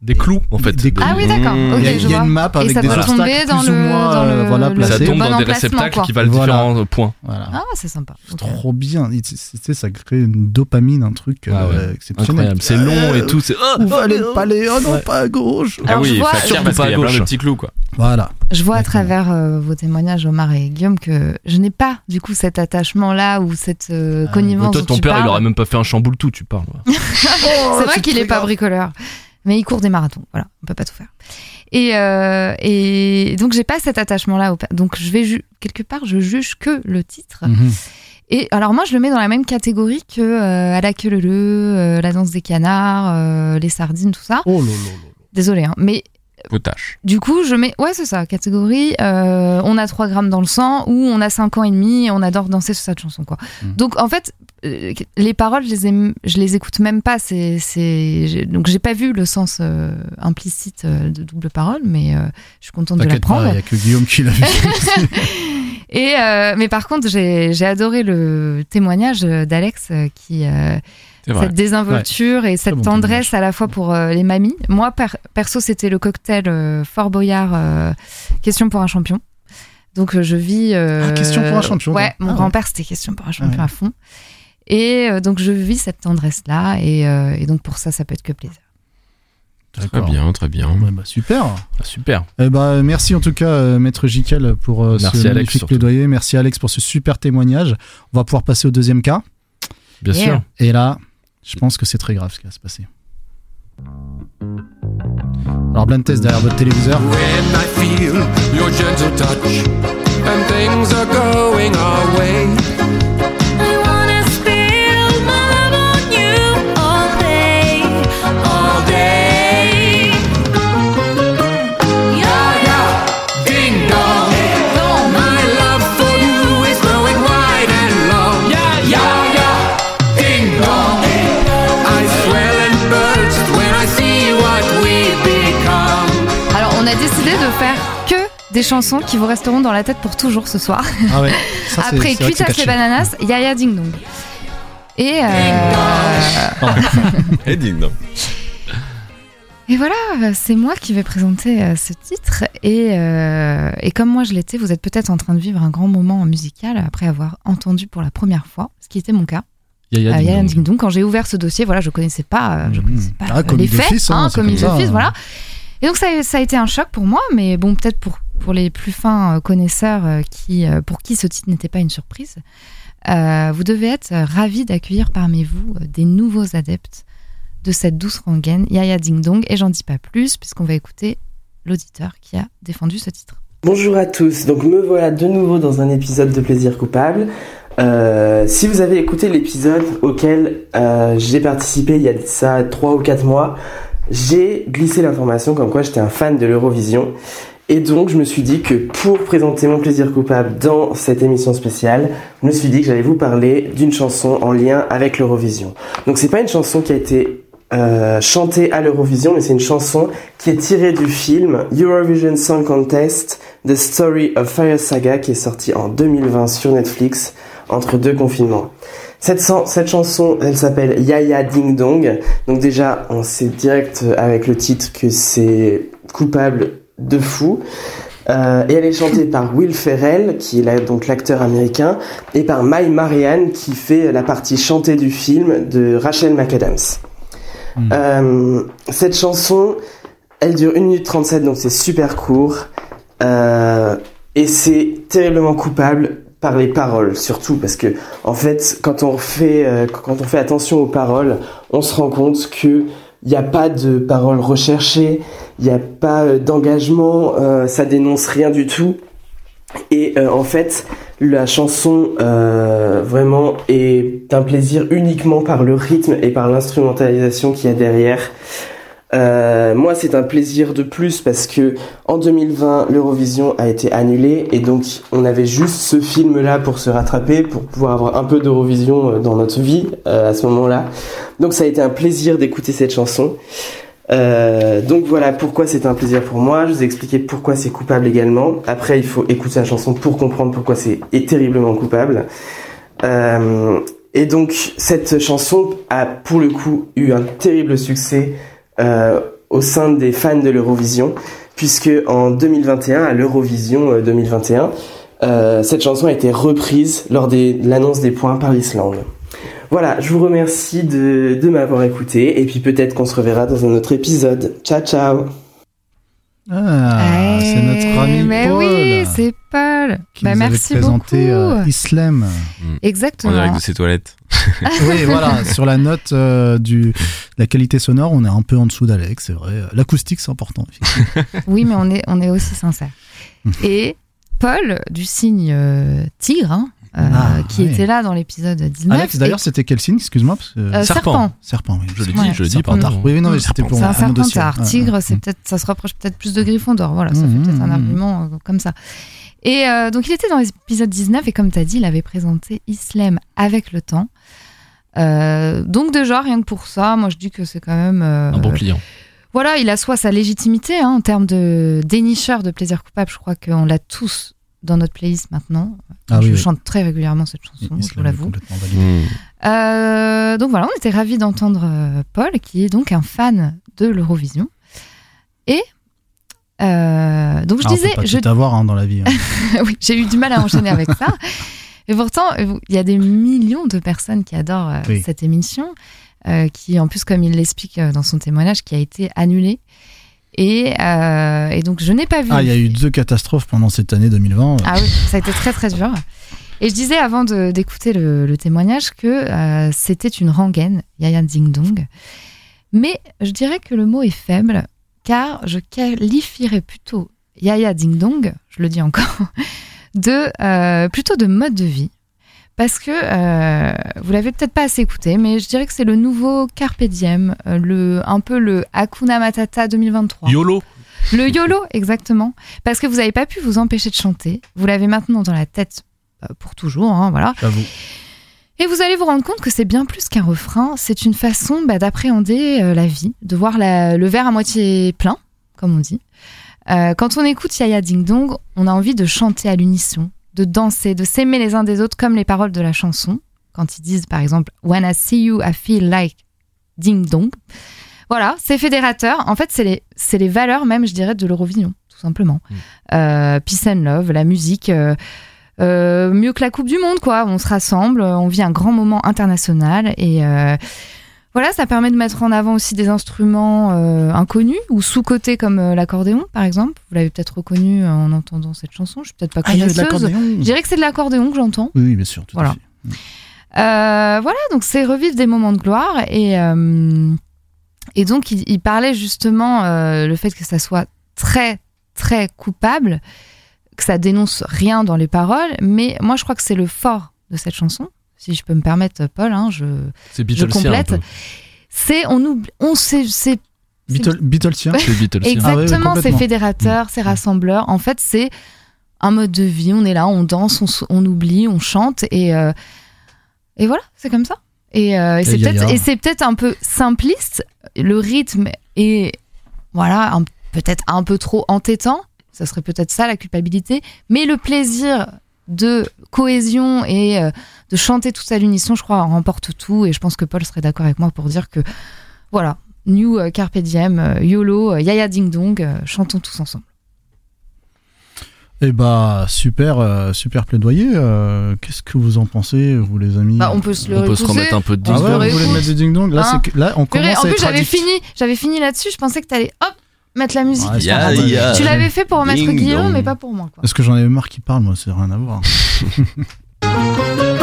Des clous, en fait. Des clous. Ah oui, d'accord. Il y a, il y une map avec ça des obstacles tomber dans plus ou le- moins dans euh, le- voilà, le- Ça placés. bon tombe dans des réceptacles quoi. qui valent Voilà. différents points. Voilà. Ah, c'est sympa. C'est Ok. trop bien. Tu sais, ça crée une dopamine, un truc Ah ouais. euh, exceptionnel. Incroyable. C'est long et tout. C'est oh, oh, le oh. palais? Oh non, Ouais. pas à gauche. Ah Alors, je oui, vois- fakir Surtout parce pas qu'il y à a plein de gauche. petits clous quoi. Voilà. Je vois à travers euh, vos témoignages, Omar et Guillaume, que je n'ai pas du coup cet attachement-là ou cette euh, Ah, connivence. Toi, ton tu père, il aurait même pas fait un chamboule tout, tu parles. [LAUGHS] C'est vrai qu'il est pas bricoleur, mais il court des marathons. Voilà, on peut pas tout faire. Et, euh, et donc j'ai pas cet attachement-là. Donc je vais quelque part, je juge que le titre. Mhm. Et alors moi je le mets dans la même catégorie que euh, à la queue leu, euh, la danse des canards, euh, les sardines, tout ça. Oh là là là. Désolé, hein. mais Potache. du coup je mets ouais c'est ça catégorie. euh, on a 3 grammes dans le sang ou on a 5 ans et demi et on adore danser sur cette chanson quoi. Mhm. Donc en fait euh, les paroles je les aime, je les écoute même pas. C'est c'est j'ai- donc j'ai pas vu le sens euh, implicite de double parole, mais je suis contente de l'apprendre. il y a que Guillaume qui l'a vu. [LAUGHS] Et euh, mais par contre, j'ai j'ai adoré le témoignage d'Alex euh, qui euh, cette désinvolture et cette bon tendresse à la fois pour euh, les mamies. Moi, per- perso, c'était le cocktail euh, Fort Boyard, euh, question pour un champion. Donc je vis. euh, Ah, Question pour un champion, Ouais, mon Ah grand-père c'était question pour un champion ouais. à fond. Et donc je vis cette tendresse là et, euh, et donc pour ça, ça peut être que plaisir. Très bien, très bien. Ouais, bah, super. Ah, super. Eh bah, merci en tout cas, euh, Maître Jiquel, pour euh, Merci, ce Alex, magnifique surtout. plaidoyer. Merci Alex pour ce super témoignage. On va pouvoir passer au deuxième cas. Bien Yeah. sûr. Et là, je pense que c'est très grave ce qui va se passer. Alors, blind test derrière votre téléviseur. When I feel your gentle touch and things are going our way. Des chansons qui vous resteront dans la tête pour toujours ce soir. Ah ouais. [LAUGHS] Ça, Après Cuitas catchy. bananas, Yaya Ding Dong. Et, euh, [LAUGHS] Et ding dong. et voilà, c'est moi qui vais présenter euh, ce titre. Et, euh, et comme moi je l'étais, vous êtes peut-être en train de vivre un grand moment musical après avoir entendu pour la première fois, ce qui était mon cas. Yaya Euh, Ding Yaya Dong. Ding Dong. Quand j'ai ouvert ce dossier, voilà, je connaissais pas, je Mhm. connaissais pas Ah, les faits, hein, hein, comme d'office, hein. voilà. Et donc ça, ça a été un choc pour moi, mais bon, peut-être pour pour les plus fins euh, connaisseurs euh, qui, euh, pour qui ce titre n'était pas une surprise, vous devez être ravis d'accueillir parmi vous des nouveaux adeptes de cette douce rengaine, Yaya Ding Dong. Et j'en dis pas plus, puisqu'on va écouter l'auditeur qui a défendu ce titre. Bonjour à tous, donc me voilà de nouveau dans un épisode de Plaisir Coupable. Si vous avez écouté l'épisode auquel j'ai participé il y a ça 3 ou 4 mois, j'ai glissé l'information comme quoi j'étais un fan de l'Eurovision. Et donc je me suis dit que pour présenter mon plaisir coupable dans cette émission spéciale, je me suis dit que j'allais vous parler d'une chanson en lien avec l'Eurovision. Donc c'est pas une chanson qui a été euh, chantée à l'Eurovision, mais c'est une chanson qui est tirée du film Eurovision Song Contest The Story of Fire Saga qui est sorti en 2020 sur Netflix entre deux confinements. Cette, cette chanson, elle s'appelle Yaya Ding Dong. Donc déjà, on sait direct euh, avec le titre que c'est coupable de fou. Euh, et elle est chantée par Will Ferrell, qui est là, donc l'acteur américain, et par Mai Marianne, qui fait la partie chantée du film de Rachel McAdams. Euh, cette chanson, elle dure 1 minute 37, donc c'est super court. Euh, et c'est terriblement coupable par les paroles, surtout parce que, en fait, quand on fait, quand on fait attention aux paroles, on se rend compte que il n'y a pas de paroles recherchées, il n'y a pas euh, d'engagement, euh, ça dénonce rien du tout. Et euh, en fait, la chanson euh, vraiment est un plaisir uniquement par le rythme et par l'instrumentalisation qu'il y a derrière. Euh, moi, c'est un plaisir de plus parce que en 2020, l'Eurovision a été annulée et donc on avait juste ce film-là pour se rattraper, pour pouvoir avoir un peu d'Eurovision euh, dans notre vie euh, à ce moment-là. Donc ça a été un plaisir d'écouter cette chanson. Euh, donc voilà pourquoi c'est un plaisir pour moi. Je vous ai expliqué pourquoi c'est coupable également. Après, il faut écouter la chanson pour comprendre pourquoi c'est est terriblement coupable. Euh, et donc cette chanson a pour le coup eu un terrible succès euh, au sein des fans de l'Eurovision, puisque en 2021, à l'Eurovision euh, 2021, euh, cette chanson a été reprise lors de l'annonce des points par l'Islande. Voilà, je vous remercie de, de m'avoir écouté, et puis peut-être qu'on se reverra dans un autre épisode. Ciao, ciao Ah, c'est notre ami Eh, Mais Paul oui, c'est Paul. qui Bah, nous avait merci présenté beaucoup. euh, Islam. Exactement. En direct de ses toilettes. oui, voilà, [LAUGHS] sur la note euh, du de la qualité sonore, on est un peu en dessous d'Alex, c'est vrai. L'acoustique, c'est important. Oui, mais on est, on est aussi sincère. Et Paul, du signe euh, tigre, hein, euh, Ah, qui était là dans l'épisode 19. Alex, d'ailleurs, c'était quel signe Excuse-moi. parce que- Euh, serpent. Serpent. Oui. Je l'ai Ouais. dit, je l'ai dit, Serpent. pardon. Oui, non, mais c'était pour C'est un serpentard. Tigre, c'est peut-être, ça se rapproche peut-être plus de Gryffondor. Voilà, ça fait peut-être un mhm. argument euh, comme ça. Et euh, donc, il était dans l'épisode 19 et comme tu as dit, il avait présenté Islam avec le temps. Euh, donc déjà, rien que pour ça, moi je dis que c'est quand même... euh, Un bon client. Voilà, il a soit sa légitimité hein, en termes de dénicheur de plaisir coupable. Je crois qu'on l'a tous dans notre playlist maintenant. Ah je oui, oui. chante très régulièrement cette chanson, je vous l'avoue. Mmh. Euh, donc voilà, on était ravis d'entendre euh, Paul, qui est donc un fan de l'Eurovision. Et euh, donc je Ah, on disais, peut pas je- tout avoir hein, dans la vie. hein. [LAUGHS] oui, j'ai eu du mal à enchaîner avec ça. [LAUGHS] Et pourtant, il y a des millions de personnes qui adorent Oui. cette émission, euh, qui en plus, comme il l'explique dans son témoignage, qui a été annulée. Et, euh, et donc je n'ai pas vu. Ah, il y a eu deux catastrophes pendant cette année 2020. Ah oui, ça a été très très dur. Et je disais avant de- d'écouter le, le témoignage que euh, c'était une rengaine, Yaya Ding Dong. Mais je dirais que le mot est faible, car je qualifierais plutôt Yaya Ding Dong, je le dis encore, [LAUGHS] de euh, plutôt de mode de vie. Parce que euh, vous l'avez peut-être pas assez écouté, mais je dirais que c'est le nouveau Carpe Diem, euh, le, un peu le Hakuna Matata 2023. YOLO. Le YOLO, exactement. Parce que vous n'avez pas pu vous empêcher de chanter. Vous l'avez maintenant dans la tête euh, pour toujours, hein, voilà. J'avoue. Et vous allez vous rendre compte que c'est bien plus qu'un refrain. C'est une façon bah, d'appréhender euh, la vie, de voir la- le verre à moitié plein, comme on dit. Euh, quand on écoute Yaya Ding Dong, on a envie de chanter à l'unisson, de danser, de s'aimer les uns des autres comme les paroles de la chanson. Quand ils disent par exemple When I see you, I feel like Ding Dong. Voilà, c'est fédérateur. En fait, c'est les, les valeurs même, je dirais, de l'Eurovision, tout simplement. Euh, peace and love, la musique. euh, euh, mieux que la Coupe du Monde, quoi. On se rassemble, on vit un grand moment international et voilà, ça permet de mettre en avant aussi des instruments euh, inconnus ou sous-cotés comme euh, l'accordéon, par exemple. Vous l'avez peut-être reconnu en entendant cette chanson. Je suis peut-être pas Ah, connaisseuse. Je dirais que c'est de l'accordéon que j'entends. Oui, oui, bien sûr. Tout Voilà. À fait. Euh, voilà, donc c'est revivre des moments de gloire et euh, et donc il, il parlait justement euh, le fait que ça soit très très coupable, que ça dénonce rien dans les paroles, mais moi je crois que c'est le fort de cette chanson, si je peux me permettre, Paul, hein, je C'est je complète. C'est on oublie, on sait, c'est Beatle- Beatlesien. C'est Beatlesien. [LAUGHS] Ah ouais, Exactement, ouais, c'est fédérateur, c'est rassembleur. En fait, c'est un mode de vie. On est là, on danse, on, oublie, on chante et euh, et voilà, c'est comme ça. Et, euh, et c'est peut-être et c'est peut-être un peu simpliste. Le rythme est voilà peut-être un peu trop entêtant. Ça serait peut-être ça la culpabilité. Mais le plaisir de cohésion et euh, de chanter tout à l'unisson, je crois, remporte tout. Et je pense que Paul serait d'accord avec moi pour dire que voilà, New euh, Carpe Diem, euh, YOLO, euh, Yaya Ding Dong, euh, chantons tous ensemble. Eh bah super, euh, super plaidoyer. euh, Qu'est-ce que vous en pensez, vous les amis Bah, on peut se le On peut se remettre un peu de Ah ding ouais, dong. vous voulez mettre des ding dong Là, Hein c'est que- là, on commence en à plus, être j'avais fini, j'avais fini là-dessus. Je pensais que t'allais hop mettre la musique. Tu l'avais fait pour remettre Ding Guillaume, mais pas pour moi. Quoi. Parce que j'en avais marre qu'il parle, moi, c'est rien à voir. [LAUGHS]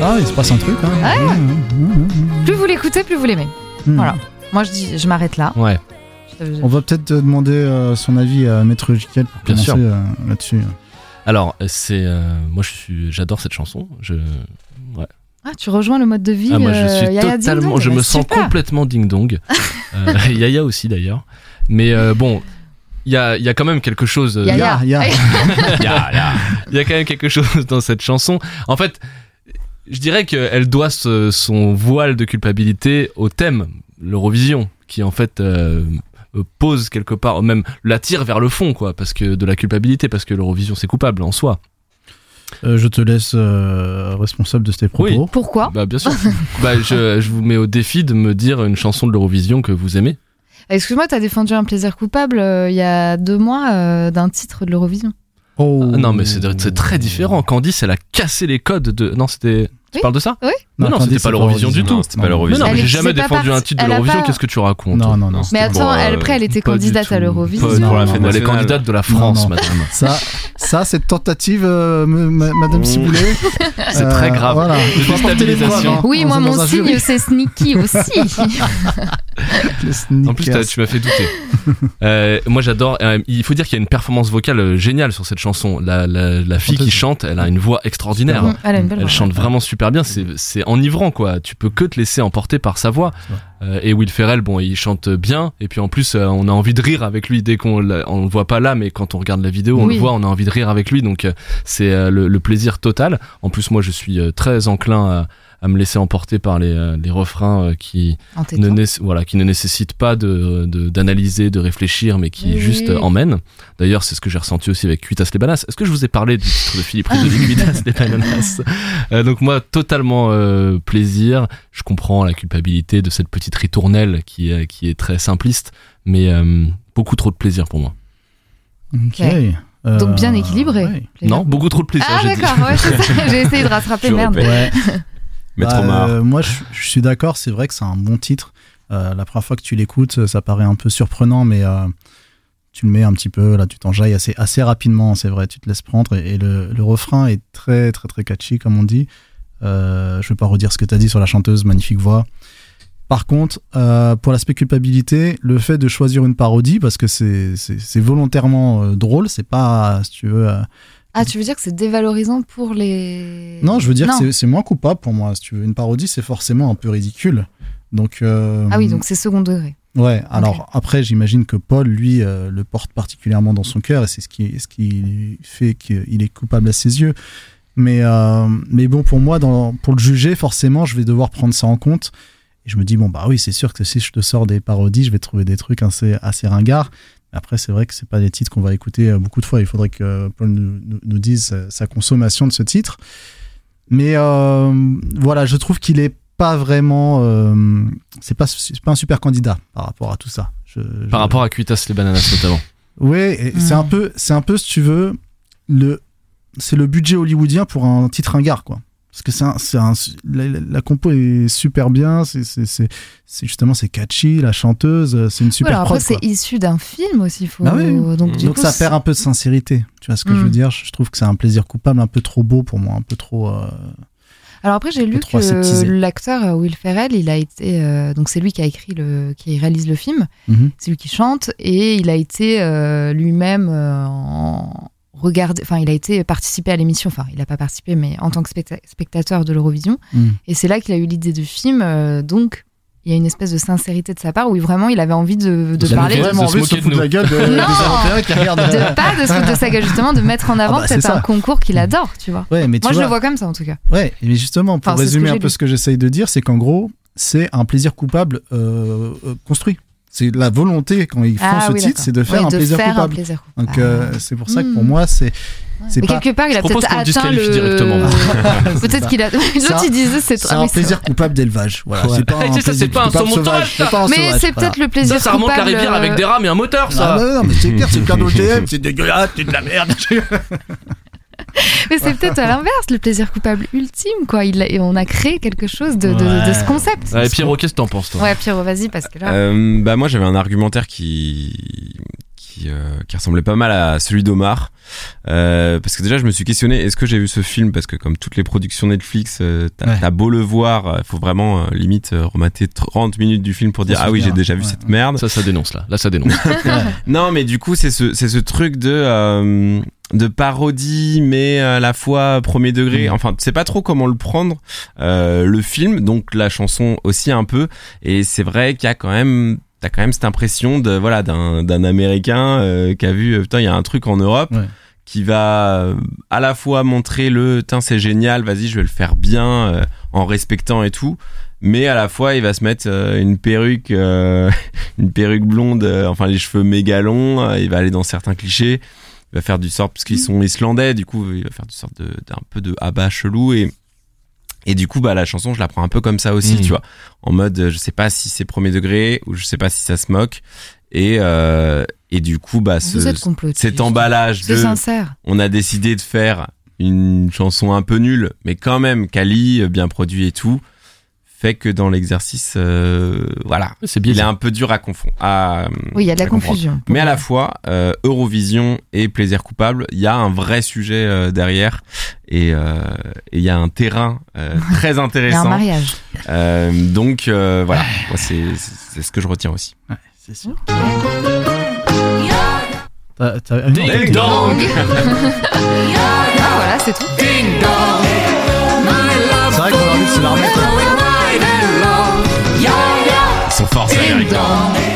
Ah, il se passe un truc, hein. Ouais. Mmh, mmh, mmh, Plus vous l'écoutez, plus vous l'aimez. mmh. Voilà. Moi, je dis, je m'arrête là. Ouais. Je- On va peut-être demander euh, son avis à Maître Jiquel pour Bien commencer sûr. euh, là-dessus. Alors, c'est euh, moi je suis j'adore cette chanson. Je ouais. Ah, tu rejoins le mode de vie. Ah, moi je euh, suis Yaya Ding totalement Dong. je Bah, me sens super. complètement ding dong. [LAUGHS] Euh, Yaya aussi d'ailleurs. Mais euh, bon, il y a il y a quand même quelque chose Yaya. Ya, ya. [LAUGHS] Ya, ya. [LAUGHS] Il y a quand même quelque chose dans cette chanson. En fait, je dirais qu'elle doit ce- son voile de culpabilité au thème, l'Eurovision, qui en fait euh, pose quelque part, même l'attire vers le fond, quoi, parce que de la culpabilité, parce que l'Eurovision c'est coupable en soi. Euh, je te laisse euh, responsable de tes propos. Oui. Pourquoi Bah bien sûr. [LAUGHS] bah, je, je vous mets au défi de me dire une chanson de l'Eurovision que vous aimez. Excuse-moi, t'as défendu un plaisir coupable euh, il y a deux mois euh, d'un titre de l'Eurovision. Oh. Ah, non mais c'est très différent. Candice, elle a cassé les codes de. Non, c'était. Tu Oui. parles de ça Oui. Non, Candice, c'était pas l'Eurovision du tout. Non, c'était pas l'Eurovision. non, j'ai jamais défendu un titre de l'Eurovision. pas- Qu'est-ce que tu racontes Non, non, non. Mais attends, euh, après, elle était candidate à l'Eurovision. Elle est candidate de la France, non. madame. Ça, ça c'est tentative, euh, me- ma- Madame. Ciboulet. [LAUGHS] C'est Euh, très grave. Preuves, déstabilisation. hein. Oui, moi, mon signe, c'est sneaky [LAUGHS] aussi. En plus, tu m'as fait douter. [LAUGHS] Euh, moi, j'adore. euh, il faut dire qu'il y a une performance vocale euh, géniale sur cette chanson. La, la, la fille qui chante, elle a une voix extraordinaire. Mm, elle a une belle Elle voix. chante vraiment super bien. C'est c'est enivrant, quoi. Tu peux que te laisser emporter par sa voix. Euh, et Will Ferrell, bon, il chante bien. Et puis en plus, euh, on a envie de rire avec lui dès qu'on on le voit pas là, mais quand on regarde la vidéo, on Oui. le voit, on a envie de rire avec lui. Donc euh, c'est euh, le, le plaisir total. En plus, moi, je suis euh, très enclin à, à me laisser emporter par les, euh, les refrains euh, qui ne, voilà, qui ne nécessitent pas de de- d'analyser, de, réfléchir, mais qui Oui. juste euh, emmènent. D'ailleurs, c'est ce que j'ai ressenti aussi avec Cuitas les Bananas. Est-ce que je vous ai parlé du titre de Philippe Risoli, [LAUGHS] Cuitas les Bananas? Euh, Donc moi, totalement euh, plaisir. Je comprends la culpabilité de cette petite ritournelle qui est, qui est très simpliste, mais euh, beaucoup trop de plaisir pour moi. Ok. Donc bien Euh, équilibré. ouais. Les Non, beaucoup trop de plaisir. Ah d'accord, ouais, c'est ça. [LAUGHS] j'ai essayé de rattraper, merde. Ouais. [LAUGHS] Maître Bah, Omar. euh, moi, je, je suis d'accord, c'est vrai que c'est un bon titre. Euh, la première fois que tu l'écoutes, ça paraît un peu surprenant, mais euh, tu le mets un petit peu, là, tu t'enjailles assez, assez rapidement, c'est vrai, tu te laisses prendre. Et, et le, le refrain est très, très, très catchy, comme on dit. Euh, je vais pas redire ce que tu as dit sur la chanteuse, magnifique voix. Par contre, euh, pour l'aspect culpabilité, le fait de choisir une parodie, parce que c'est volontairement euh, drôle, c'est pas, si tu veux. Ah, tu veux dire que c'est dévalorisant pour les. Non, je veux dire Non. que c'est- moins coupable pour moi. Si tu veux, une parodie, c'est forcément un peu ridicule. Donc. euh, Ah oui, donc c'est second degré. Ouais, alors après, j'imagine que Paul, lui, euh, le porte particulièrement dans son cœur et c'est ce qui, ce qui fait qu'il est coupable à ses yeux. Mais, euh, mais bon, pour moi, dans, pour le juger, forcément, je vais devoir prendre ça en compte. Et je me dis, bon, bah oui, c'est sûr que si je te sors des parodies, je vais trouver des trucs assez, assez ringards. Après, c'est vrai que c'est pas des titres qu'on va écouter euh, beaucoup de fois. Il faudrait que Paul nous, nous- nous dise sa, sa consommation de ce titre. Mais euh, voilà, je trouve qu'il est pas vraiment. euh, c'est pas, un super candidat par rapport à tout ça. Je- je- Par rapport à Cuitas les bananas notamment. Ouais, et c'est un peu, c'est un peu, si tu veux, le, c'est le budget hollywoodien pour un titre ringard, quoi. Parce que c'est un, c'est un- la, compo est super bien, c'est, justement, c'est catchy, la chanteuse, euh, c'est une super alors après, c'est issu d'un film aussi. Faut... Bah oui. Donc, du Donc coup, ça perd un peu de sincérité. Tu vois ce que je veux dire? Je trouve que c'est un plaisir coupable un peu trop beau pour moi, un peu trop. euh, Alors après, j'ai lu que l'acteur euh, Will Ferrell, il a été euh, donc c'est lui qui a écrit le, qui réalise le film, Mhm. c'est lui qui chante et il a été euh, lui-même euh, en regardé, enfin il a été participé à l'émission, enfin il n'a pas participé mais en tant que specta- spectateur de l'Eurovision Mm. et c'est là qu'il a eu l'idée du film, euh, donc il y a une espèce de sincérité de sa part où il- vraiment il avait envie de, de Il avait parler vraiment envie de se foutre de la gueule de- des Non Européens qui regardent. de pas de se foutre de sa gueule justement de mettre en avant Ah bah, c'est un concours qu'il adore, tu vois. Ouais, mais tu Moi je vois- le vois comme ça en tout cas. Ouais, mais justement, pour Enfin, résumer un peu ce que j'essaye de dire, c'est qu'en gros, c'est un plaisir coupable euh, euh, construit. C'est la volonté, quand ils font Ah ce oui, titre, c'est de faire Oui, un de plaisir faire un coupable. Donc euh, c'est pour ça que pour Hmm. moi, c'est. pas- quelque part, il a peut-être atteint le. directement. [LAUGHS] [LAUGHS] Peut-être qu'il a. L'autre [LAUGHS] un- il disait c'est. C'est ah un oui, plaisir coupable d'élevage. Voilà, Ouais. c'est pas un c'est ça, c'est plaisir pas un coupable sauvage. Mais c'est voilà. peut-être le plaisir Ça, ça remonte la coupable, rivière avec euh, des rames et un moteur, ça. Ah bah non, mais c'est clair, c'est le cadeau OTM, c'est dégueulasse, c'est de la merde. Mais c'est peut-être à l'inverse, le plaisir coupable ultime, quoi. Il a- et on a créé quelque chose de, de, de ce concept. Ouais, Pierrot, qu'est-ce que t'en penses, toi? Ouais, Pierrot, vas-y, parce que là. Euh, bah moi j'avais un argumentaire qui qui, euh, qui ressemblait pas mal à celui d'Omar Euh, parce que déjà je me suis questionné est-ce que j'ai vu ce film? Parce que comme toutes les productions Netflix euh, t'as t'as beau le voir faut vraiment euh, limite euh, remater 30 minutes du film pour dire ah oui j'ai déjà vu ouais. cette merde Ça, ça dénonce là. Là, ça dénonce. [LAUGHS] non, mais du coup, c'est ce, c'est ce truc de, euh, de parodie, mais à la fois premier degré. Enfin, tu sais pas trop comment le prendre. Euh, le film, donc la chanson aussi un peu. Et c'est vrai qu'il y a quand même, t'as quand même cette impression de, voilà, d'un, d'un américain euh, qui a vu, euh, putain, il y a un truc en Europe. qui va euh, à la fois montrer le tiens c'est génial vas-y je vais le faire bien euh, en respectant et tout mais à la fois il va se mettre euh, une perruque euh, [LAUGHS] une perruque blonde euh, enfin les cheveux méga longs euh, il va aller dans certains clichés il va faire du sort parce qu'ils sont islandais du coup il va faire du sort de d'un peu de abat chelou et et du coup, bah, la chanson, je la prends un peu comme ça aussi, Mhm. tu vois. En mode, euh, je sais pas si c'est premier degré ou je sais pas si ça se moque. Et, euh, et du coup, bah, ce- cet emballage de, sincère. on a décidé de faire une chanson un peu nulle, mais quand même quali, euh, bien produit et tout, fait que dans l'exercice, euh, voilà, c'est il est un peu dur à confondre. à, Oui, il y a de la confusion. Mais à la fois, euh, Eurovision et Plaisir coupable, il y a un vrai sujet euh, derrière et euh, et il y a un terrain euh, [LAUGHS] très intéressant. mariage. Euh, donc euh, voilà, c'est c'est ce que je retiens aussi. c'est sûr. T'as- t'as- Ding dong. [LAUGHS] Ah, voilà, c'est tout. Ding dong. C'est vrai qu'on a envie de se la remettre.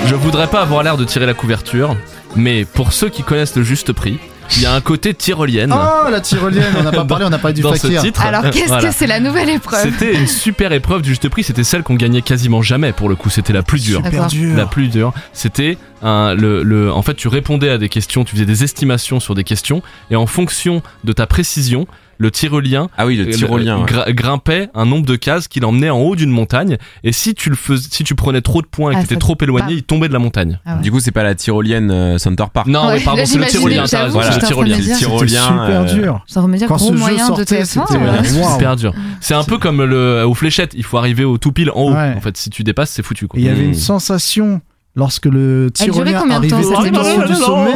Je voudrais pas avoir l'air de tirer la couverture, mais pour ceux qui connaissent le juste prix, il y a un côté tyrolienne. Oh, la tyrolienne, on n'a pas parlé, on n'a pas du Dans ce fakir. titre. Alors, qu'est-ce Voilà. que c'est la nouvelle épreuve C'était une super épreuve du juste prix. C'était celle qu'on gagnait quasiment jamais pour le coup. C'était la plus dure. Dur. La plus dure. C'était un, le, le, en fait, tu répondais à des questions, tu faisais des estimations sur des questions, et en fonction de ta précision, le tyrolien, Ah oui, le tyrolien. ouais. gra- grimpait un nombre de cases qu'il emmenait en haut d'une montagne. Et si tu le faisais, si tu prenais trop de points et que Ah, t'étais ça- trop éloigné, il tombait de la montagne. Ah ouais. Du coup, c'est pas la tyrolienne euh, Center Park. Non, Ouais, mais pardon, c'est le tyrolien. raison, c'est le tyrolien. Tyrolien, super euh, dur. Ça me dire Quand gros ce jeu moyen de sortait, TF1. c'était- euh. Super dur. C'est un peu comme le aux fléchettes. Il faut arriver au tout pile en haut. En fait, si tu dépasses, c'est foutu. Il y avait Mm. une sensation Lorsque le Elle durait tyrolien combien de temps, arrivait émission du sommet,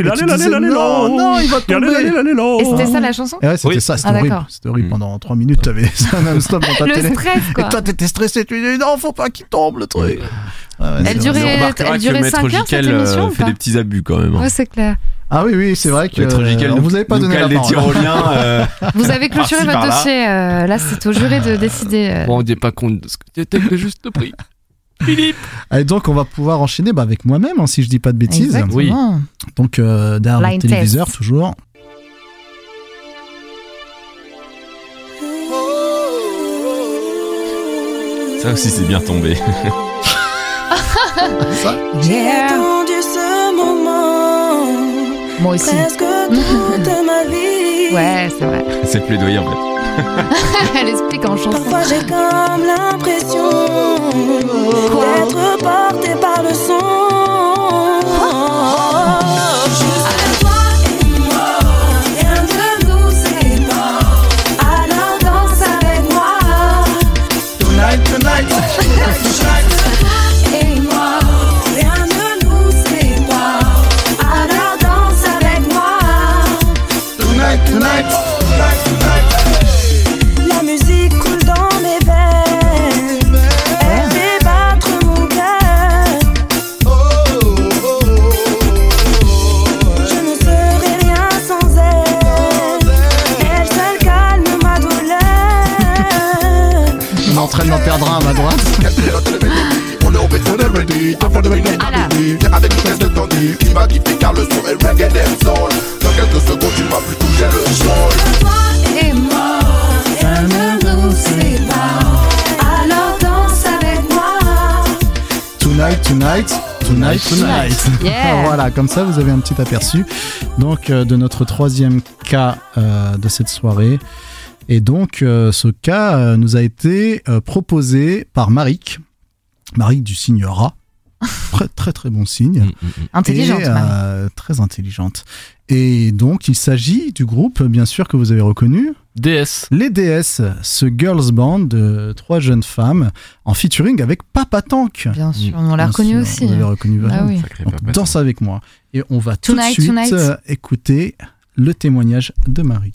et tu disais, non, non, il va tomber. Et c'était ça la chanson Et ouais, c'était ça, c'était Ah, horrible. C'était horrible. Pendant 3 minutes, t'avais [LAUGHS] ça non-stop dans ta Le télé. stress, quoi. Et toi, t'étais stressé, tu dis non, faut pas qu'il tombe le truc. Ouais, Elle durait-. On elle durait Maître cinq heures, cette euh, émission, ou fait des petits abus quand même. hein. Ouais, c'est clair. Ah oui, oui, c'est vrai que euh, on nous- vous avait pas donné la parole. tyroliens. euh, Vous avez clôturé votre dossier. euh, là, c'est au jury de décider. euh. Vous vous rendez pas compte de ce que le juste prix. Philippe [LAUGHS] Allez, donc on va pouvoir enchaîner bah, avec moi-même, hein, si je dis pas de bêtises. Exactement. Oui. Donc euh, derrière le téléviseur, test. toujours. Ça aussi, c'est bien tombé. [LAUGHS] [LAUGHS] J'ai attendu ce moment Moi aussi. presque toute ma vie. Ouais, c'est vrai. c'est plaidoyer en fait. [LAUGHS] Elle explique en chanson. Parfois j'ai comme l'impression d'être portée par le son. Avec une pièce de tendu qui m'a quitté car le son est reggae dancehall Dans quelques secondes tu vas plus toucher le sol Toi et moi, rien ne nous sépare. Alors danse avec moi. Tonight, tonight, tonight, tonight. Yeah. [LAUGHS] voilà, comme ça vous avez un petit aperçu donc euh, de notre troisième cas euh, de cette soirée. Et donc euh, ce cas euh, nous a été euh, proposé par Marik, Marik du signe rat. [LAUGHS] Très très très bon signe. Intelligente, Et, euh, très intelligente. Et donc il s'agit du groupe bien sûr que vous avez reconnu. DS. Les DS, ce girls band de trois jeunes femmes en featuring avec Papa Tank. Bien sûr, on l'a reconnu sûr, aussi. Vous l'avez reconnu. Ah oui. Sacré Donc, papa. danse avec moi. Et on va tout de suite tonight. écouter le témoignage de Marik.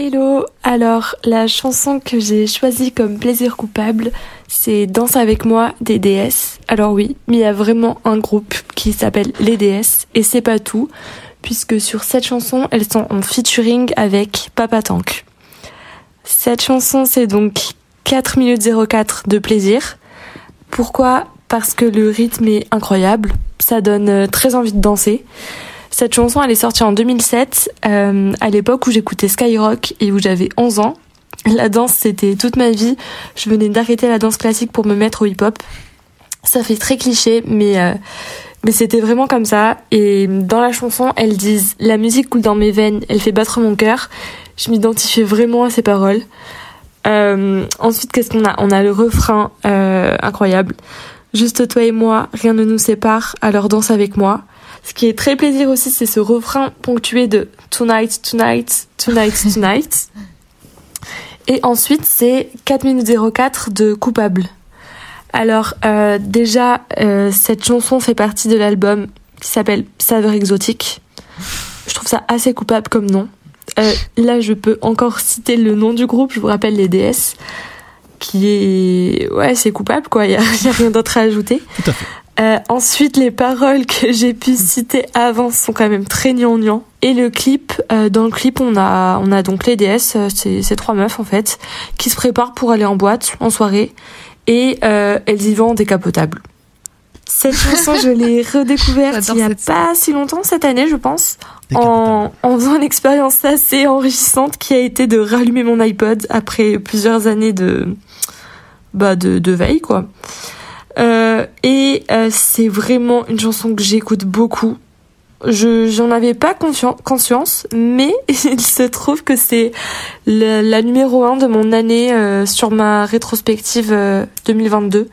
Hello, alors la chanson que j'ai choisie comme plaisir coupable, c'est Danse avec moi des DS. Alors oui, mais il y a vraiment un groupe qui s'appelle les DS et c'est pas tout, puisque sur cette chanson, elles sont en featuring avec Papa Tank. Cette chanson, c'est donc 4 minutes 04 de plaisir. Pourquoi? Parce que le rythme est incroyable, ça donne euh, très envie de danser. Cette chanson, elle est sortie en 2007, euh, à l'époque où j'écoutais Skyrock et où j'avais 11 ans. La danse, c'était toute ma vie. Je venais d'arrêter la danse classique pour me mettre au hip-hop. Ça fait très cliché, mais euh, mais c'était vraiment comme ça. Et dans la chanson, elles disent la musique coule dans mes veines, elle fait battre mon cœur. Je m'identifiais vraiment à ces paroles. Euh, ensuite, qu'est-ce qu'on a? On a le refrain incroyable. Juste toi et moi, rien ne nous sépare. Alors danse avec moi. Ce qui est très plaisir aussi, c'est ce refrain ponctué de Tonight, Tonight, Tonight, [LAUGHS] Tonight. Et ensuite, c'est 4 minutes 04 de Coupable. Alors, euh, déjà, euh, cette chanson fait partie de l'album qui s'appelle Saveur exotique. Je trouve ça assez coupable comme nom. Euh, là, je peux encore citer le nom du groupe, je vous rappelle les DS, qui est... Ouais, c'est coupable, quoi, il n'y a, [LAUGHS] y a rien d'autre à ajouter. Tout à fait. Euh, ensuite, les paroles que j'ai pu citer avant sont quand même très gnangnang. Et le clip, euh, dans le clip, on a, on a donc les DS, euh, c'est ces trois meufs en fait, qui se préparent pour aller en boîte, en soirée, et euh, elles y vont en décapotable. Cette [LAUGHS] chanson, je l'ai redécouverte il y a pas si longtemps, cette année, je pense, en, en faisant une expérience assez enrichissante qui a été de rallumer mon iPod après plusieurs années de, bah, de, de veille, quoi. Euh, et euh, c'est vraiment une chanson que j'écoute beaucoup. Je j'en avais pas conscien- conscience, mais [LAUGHS] il se trouve que c'est la, numéro un de mon année euh, sur ma rétrospective euh, 2022.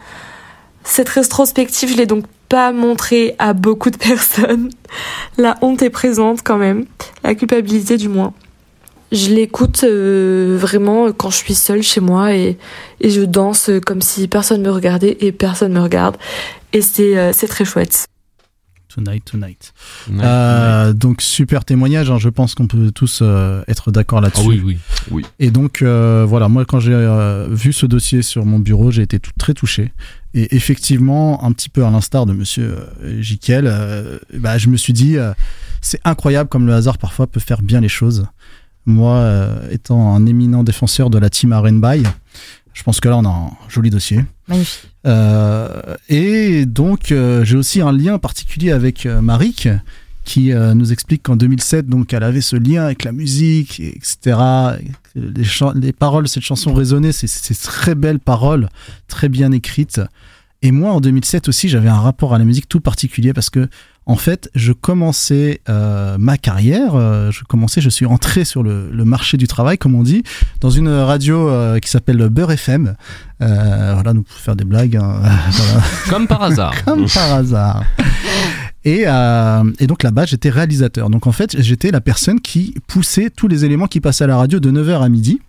Cette rétrospective, je l'ai donc pas montrée à beaucoup de [LAUGHS] personnes. La honte est présente quand même, la culpabilité du moins. Je l'écoute euh, vraiment quand je suis seule chez moi et, et je danse comme si personne me regardait et personne me regarde. Et c'est euh, c'est très chouette. Tonight, tonight. Ouais, Euh, donc super témoignage, hein, je pense qu'on peut tous euh, être d'accord là-dessus. Ah oui, oui. Oui. Et donc euh, voilà, moi quand j'ai euh, vu ce dossier sur mon bureau, j'ai été tout- très touché. Et effectivement, un petit peu à l'instar de Monsieur euh, Jiquel, euh, bah, je me suis dit, euh, c'est incroyable comme le hasard parfois peut faire bien les choses. Moi, euh, étant un éminent défenseur de la team R&B, je pense que là on a un joli dossier. Magnifique. Euh, et donc, euh, j'ai aussi un lien particulier avec Marik, qui nous explique qu'en 2007, donc, elle avait ce lien avec la musique, et etc. Les, les paroles de cette chanson résonnaient, c'est c'est très belles paroles, très bien écrites. Et moi, en 2007 aussi, j'avais un rapport à la musique tout particulier parce que, en fait, je commençais euh, ma carrière, euh, je commençais, je suis entré sur le, le marché du travail, comme on dit, dans une radio euh, qui s'appelle Beurre FM. Voilà, nous pouvons faire des blagues. hein. [LAUGHS] Voilà. Comme par hasard. [LAUGHS] Comme par hasard. Et, euh, et donc là-bas, j'étais réalisateur. Donc en fait, j'étais la personne qui poussait tous les éléments qui passaient à la radio de 9h à midi.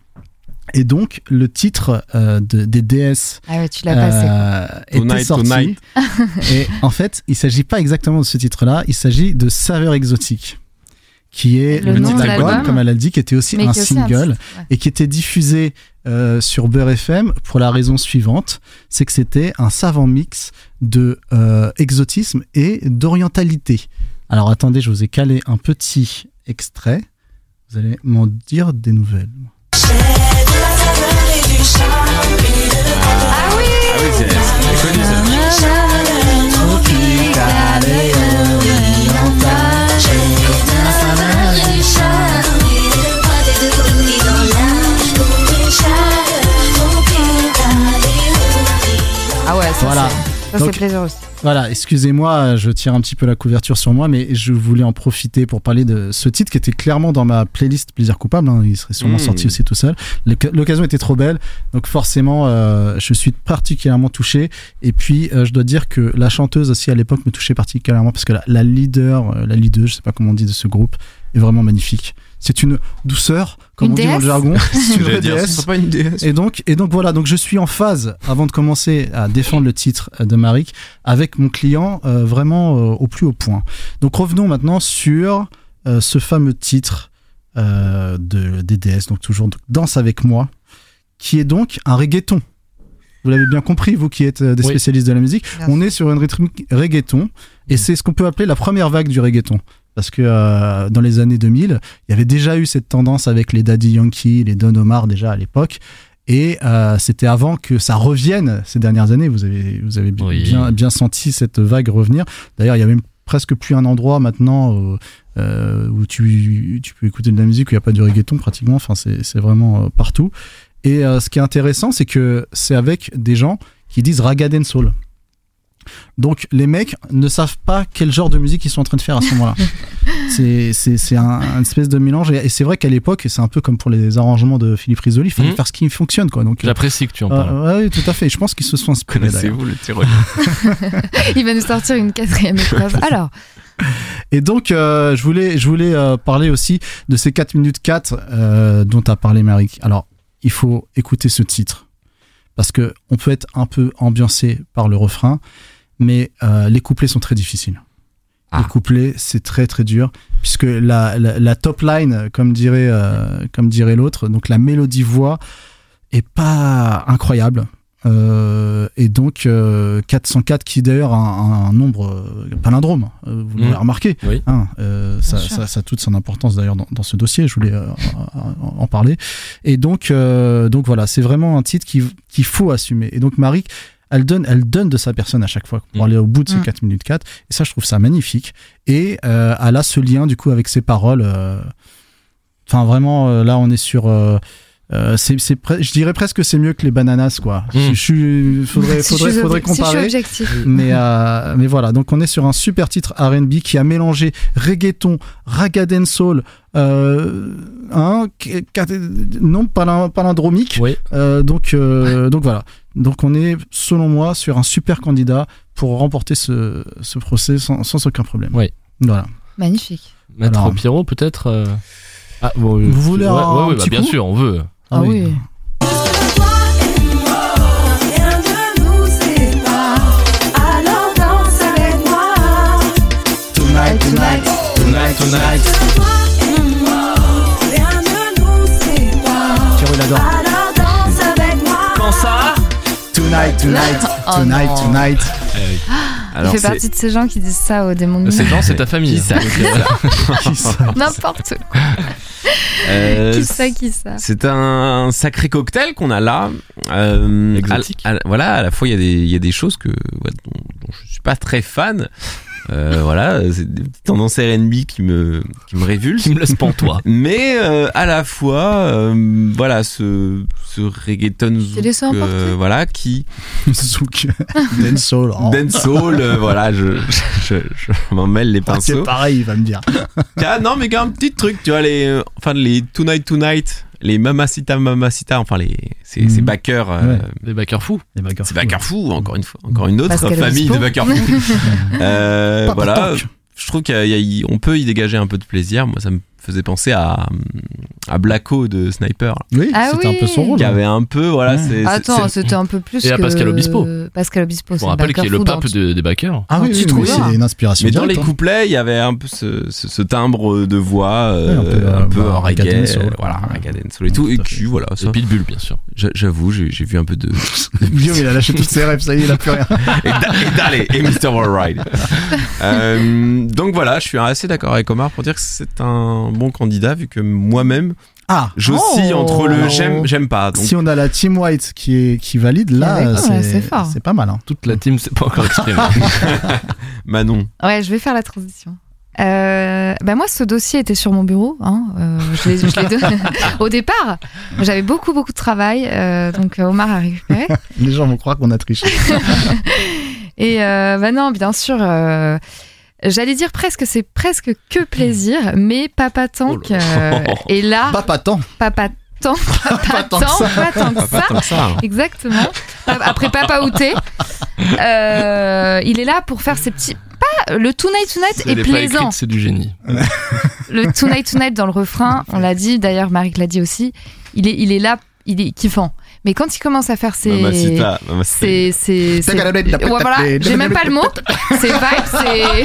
Et donc, le titre euh, de, des DS Ah ouais, tu l'as passé. euh, était Tonight, sorti. tonight. [LAUGHS] et en fait, il s'agit pas exactement de ce titre-là, il s'agit de Saveur exotique, qui est Le le, nom de l'album, comme elle a dit, qui était aussi Mais un aussi single ouais. et qui était diffusé euh, sur Beurre FM pour la raison suivante, c'est que c'était un savant mix de euh, exotisme et d'orientalité. Alors attendez, je vous ai calé un petit extrait. Vous allez m'en dire des nouvelles. Ah oui Ah oui, c'est c'est connu ça. Ah ouais, ça Voilà. Ça c'est plaisir aussi. Voilà, excusez-moi, je tire un petit peu la couverture sur moi, mais je voulais en profiter pour parler de ce titre qui était clairement dans ma playlist Plaisir coupable. hein, il serait sûrement Mmh. sorti aussi tout seul. L'oc- L'occasion était trop belle, donc forcément, euh, je suis particulièrement touché. Et puis, euh, je dois dire que la chanteuse aussi à l'époque me touchait particulièrement parce que la, la leader, euh, la leader, je sais pas comment on dit de ce groupe, est vraiment magnifique. C'est une douceur, comme Une on dit dans le déesse jargon. [LAUGHS] Ce pas une déesse. Et donc, et donc voilà, donc je suis en phase avant de commencer à défendre le titre euh, de Marik avec mon client euh, vraiment euh, au plus haut point. Donc revenons maintenant sur euh, ce fameux titre euh, de DDS, donc toujours donc, Danse avec moi, qui est donc un reggaeton. Vous l'avez bien compris, vous qui êtes des Oui. spécialistes de la musique, on est sur une rythmique reggaeton et c'est ce qu'on peut appeler la première vague du reggaeton. Parce que euh, dans les années 2000, il y avait déjà eu cette tendance avec les Daddy Yankee, les Don Omar déjà à l'époque. Et euh, c'était avant que ça revienne ces dernières années. Vous avez, vous avez Oui. bien, bien senti cette vague revenir. D'ailleurs, il y a même presque plus un endroit maintenant euh, euh, où tu, tu peux écouter de la musique où il n'y a pas du reggaeton pratiquement. Enfin, c'est vraiment partout. Et euh, ce qui est intéressant, c'est que c'est avec des gens qui disent ragga soul. Donc les mecs ne savent pas quel genre de musique ils sont en train de faire à ce moment-là. [LAUGHS] c'est c'est c'est un, un espèce de mélange et, et c'est vrai qu'à l'époque c'est un peu comme pour les arrangements de Philippe Risoli, il fallait Mhm. faire ce qui fonctionne quoi. Donc J'apprécie que tu en euh, parles. oui, tout à fait. Je pense qu'ils se sont inspirés. d'ailleurs. Connaissez-vous le tyrolien [LAUGHS] Il va nous sortir une quatrième épreuve. [LAUGHS] Alors, Et donc, euh, je voulais, je voulais euh, parler aussi de ces 4 minutes 4 euh, dont a parlé Marik. Alors, il faut écouter ce titre parce que on peut être un peu ambiancé par le refrain, mais euh, les couplets sont très difficiles. Ah. Les couplets, c'est très très dur puisque la, la, la top line, comme dirait, euh, comme dirait l'autre, donc la mélodie voix est pas incroyable. Euh, et donc euh, 404 qui d'ailleurs un, un nombre palindrome, euh, vous l'avez Mhm. remarqué. Oui. Hein, euh, ça, ça, ça a toute son importance d'ailleurs dans, dans ce dossier, je voulais euh, en, parler. Et donc, euh, donc voilà, c'est vraiment un titre qui- qu'il faut assumer. Et donc Marie, elle donne, elle donne de sa personne à chaque fois pour Mm. aller au bout de ces Mm. 4 minutes 4. Et ça, je trouve ça magnifique. Et euh, elle a ce lien du coup avec ses paroles. euh, Enfin, vraiment, euh, là, on est sur. Euh, c'est, c'est pre- je dirais presque que c'est mieux que les bananas, quoi. Mm. Je, je suis, faudrait, [LAUGHS] si faudrait, suis faudrait ob- si je suis comparer. objectif. Mais, euh, mais voilà, donc on est sur un super titre R&B qui a mélangé reggaeton, ragga soul, euh, hein, non palin- palindromique. Oui. Euh, donc, euh, donc voilà. Donc on est, selon moi, sur un super candidat pour remporter ce, ce procès sans, sans aucun problème. Oui. Voilà. Magnifique. Maître Pierrot, peut-être. euh, Ah, bon, Vous voulez ouais, un ouais, ouais, bah, petit bien coup? sûr, on veut. Ah oui. Rien ne nous sépare. Alors danse avec moi. Tonight, tonight, tonight, tonight. Toi et moi, rien ne nous sépare. Thierry l'adore. Alors danse avec moi. Quand ça? Tonight, tonight, Oh tonight, non. tonight. Alors, il fait partie de ces gens qui disent ça au démon de Ces gens, c'est ta famille. Qui ça Donc, Qui ça [LAUGHS] [LAUGHS] N'importe quoi. Euh, Qui ça, qui ça C'est un sacré cocktail qu'on a là. Euh, Exotique. à- à- voilà, à la fois il y a des, il y a des choses que ouais, dont, dont je suis pas très fan. Euh, voilà, c'est des petites tendances R&B qui me qui me révulsent. Qui me laisse pantois. [LAUGHS] Mais euh, à la fois, euh, voilà, ce ce reggaeton zouk, euh, voilà, qui [LAUGHS] Zouk. [LAUGHS] Dancehall. Oh. dancehall, euh, voilà, je je, je m'en mêle les Ah, pinceaux. c'est pareil, il va me dire. Ah, non, mais quand un petit truc, tu vois, les, euh, enfin, les Tonight Tonight, les Mamacita Mamacita, enfin, les, ces, Mhm. ces backers, euh, Ouais. Les backers fous. Les backers. ces backers fous, encore une fois, encore une autre Pascal famille de backers fous. [LAUGHS] euh, voilà. Je trouve qu'on peut y dégager un peu de plaisir. Moi, ça me faisait penser à, à Blacko de Sniper, Oui, Ah c'était un peu son oui. rôle. qui avait un peu, voilà, Ouais. Attends, c'est- c'était un peu plus Et à. Pascal Obispo. Pascal Obispo, On c'est rappelle backer qu'il est le pape de- des backers. Ah oui, tu oui, pas c'est une inspiration Mais dans les hein. couplets, il y avait un peu ce, ce, ce timbre de voix, euh, Ouais, un peu, un euh, peu bah, reggae, dancehall. voilà, reggae et tout, Ouais, et qui, voilà, ça, Et Pitbull, bien sûr. j'a- j'avoue, j'ai j'ai vu un peu [LAUGHS] de, Guillaume, il a lâché toutes ses rêves, ça y est, il a plus rien. et, Da- et Dale et Mr. Worldwide. [LAUGHS] Euh, donc voilà, je suis assez d'accord avec Omar pour dire que c'est un bon candidat vu que moi-même Ah, j'oscille Oh. entre le j'aime j'aime pas. Donc si on a la Team White qui, est, qui valide, là, Ouais, c'est c'est c'est pas mal. Hein. Toute la team s'est pas encore exprimée. [LAUGHS] [LAUGHS] Manon, Ouais, je vais faire la transition. Euh, bah moi, ce dossier était sur mon bureau. Hein, euh, je je [LAUGHS] au départ. J'avais beaucoup, beaucoup de travail. euh, donc, euh, Omar a récupéré. Les gens vont croire qu'on a triché. Et euh, bah non, bien sûr. J'allais dire presque, c'est presque que plaisir, mais Papa Tank Oh euh, [LAUGHS] est là. Tant. Papa Tank, Papa tant [LAUGHS] ça. pas tant que pas ça. tant que ça. Exactement. Après Papa Outé, euh, il est là pour faire ses petits. Pas le Tonight Tonight est est plaisant. c'est du génie. Le Tonight Tonight dans le refrain, on l'a dit. D'ailleurs, Marie l'a dit aussi. Il est, il est là, il est kiffant. Mais quand il commence à faire ses, Mamacita, Mamacita. c'est c'est c'est- ouais, voilà j'ai même pas le mot. [LAUGHS] c'est vibe [LAUGHS] c'est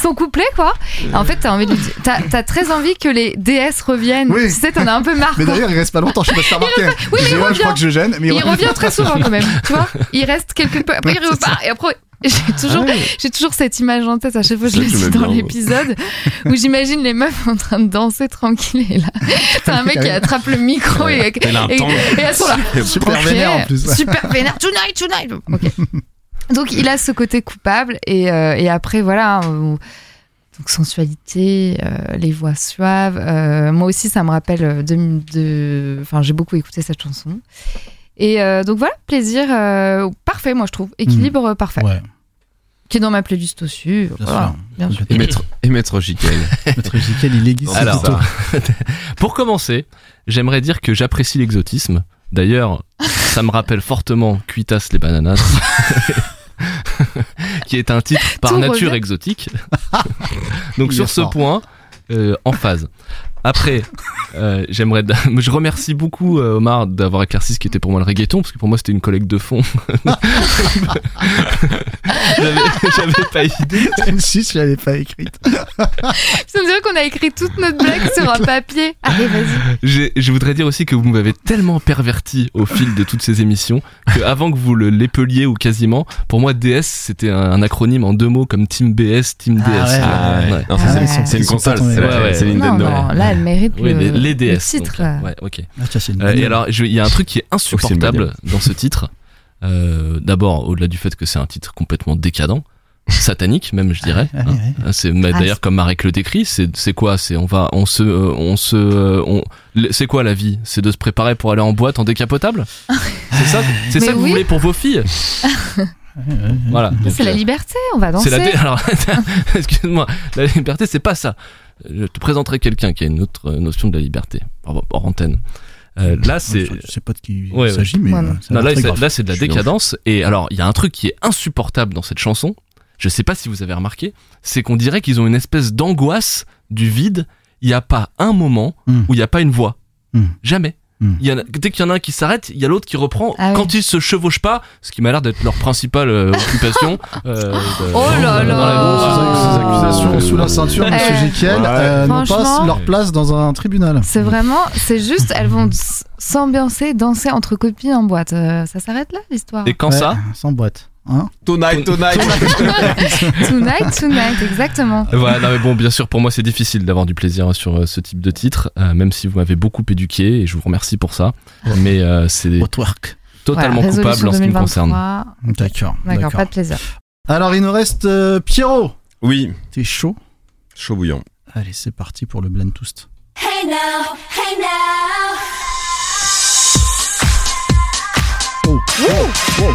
son couplet quoi. En fait t'as envie de lui dire- t'as t'as très envie que les DS reviennent. Oui. tu sais t'en as un peu marre Mais d'ailleurs, il reste pas longtemps, je sais pas si t'as remarqué. Oui, mais il je crois que je gêne, mais il revient. très souvent quand même tu vois. Il reste quelque peu [LAUGHS] après il repart et après [LAUGHS] j'ai toujours, Ouais. j'ai toujours cette image en tête à chaque fois que je le dis dans l'épisode où j'imagine les meufs en train de danser tranquille et là t'as un mec qui attrape le micro et, Et et, et elles sont là Super vénère en plus. Super vénère. Tonight, tonight. Donc il a ce côté coupable et, euh, et après voilà. euh, donc sensualité, euh, les voix suaves. euh, moi aussi, ça me rappelle de, enfin, j'ai beaucoup écouté cette chanson. Et euh, donc voilà, plaisir euh, parfait, moi je trouve, équilibre euh, parfait, Ouais, qui est dans ma playlist aussi. bien voilà, sûr. bien sûr. Et maître, et maître Jiquel. [LAUGHS] Maître Jiquel, il aiguise. Alors. [LAUGHS] Pour commencer, j'aimerais dire que j'apprécie l'exotisme. D'ailleurs, ça me rappelle fortement Cuitas les bananas. [LAUGHS] qui est un titre par Tout nature revient. exotique. Donc sur ce point, euh, en phase. Après, euh, j'aimerais, [LAUGHS] je remercie beaucoup euh, Omar d'avoir éclairci ce qui était pour moi le reggaeton, parce que pour moi c'était une collecte de fond. [LAUGHS] j'avais, pas idée. si, je l'avais pas écrite. Ça me dirait qu'on a écrit toute notre blague sur un papier. Allez, vas-y. Je voudrais dire aussi que vous m'avez tellement perverti au fil de toutes ces émissions que avant que vous le l'épeliez ou quasiment, pour moi DS c'était un, un acronyme en deux mots comme Team BS, Team Ah DS. ouais, Ah ouais. Ouais. Non, ça, Ah c'est- une console, c'est Ouais, ouais. c'est Non, Nintendo. non, là, elle mérite Oui, le, les, les le DS. titre. donc, ouais, ok. Ah, une Euh, et alors, il y a un truc qui est insupportable dans ce titre. Euh, D'abord, au-delà du fait que c'est un titre complètement décadent, satanique même, je dirais. Ouais, hein. C'est Ah, d'ailleurs comme Marek le décrit, c'est c'est quoi? C'est on va, on se, euh, on se, euh, on, le- c'est quoi la vie? C'est de se préparer pour aller en boîte en décapotable? [LAUGHS] C'est ça, c'est ça que vous voulez pour vos filles? [LAUGHS] Voilà. C'est la liberté, on va danser. c'est la [LAUGHS] alors excuse-moi, la liberté c'est pas ça. Je te présenterai quelqu'un qui a une autre euh, notion de la liberté hors, hors antenne. Euh, là c'est Je sais pas de qui Ouais, il s'agit, mais Ouais, euh, non. là, là, c'est de la décadence. Et alors, il y a un truc qui est insupportable dans cette chanson. Je sais pas si vous avez remarqué. C'est qu'on dirait qu'ils ont une espèce d'angoisse du vide. il n'y a pas un moment Hmm. où il n'y a pas une voix. Hmm. Jamais. Hmm. Il y en a- dès qu'il y en a un qui s'arrête, il y a l'autre qui reprend. Ah Quand ils se chevauchent pas, ce qui m'a l'air d'être leur principale euh, occupation. [LAUGHS] euh, Oh là là. Ces accusations sous la ceinture, monsieur Jekyll, Ouais. euh, n'ont pas leur place dans un tribunal. C'est vraiment, c'est juste, elles vont s'ambiancer, danser entre copines en boîte. Euh, ça s'arrête là l'histoire. Et quand Ouais, ça Sans boîte. Hein Tonight, tonight. [LAUGHS] Tonight, tonight, exactement. Voilà, non mais bon, bien sûr, pour moi c'est difficile d'avoir du plaisir sur euh, ce type de titre, euh, même si vous m'avez beaucoup éduqué et je vous remercie pour ça. Mais euh, c'est Outwork. totalement Voilà, coupable en ce qui me 2023. concerne. D'accord. D'accord, pas de plaisir. Alors, il nous reste euh, Pierrot. Oui, T'es chaud? Chaud bouillant. Allez, c'est parti pour le blend toast. Hey now, hey now. Oh, oh, oh.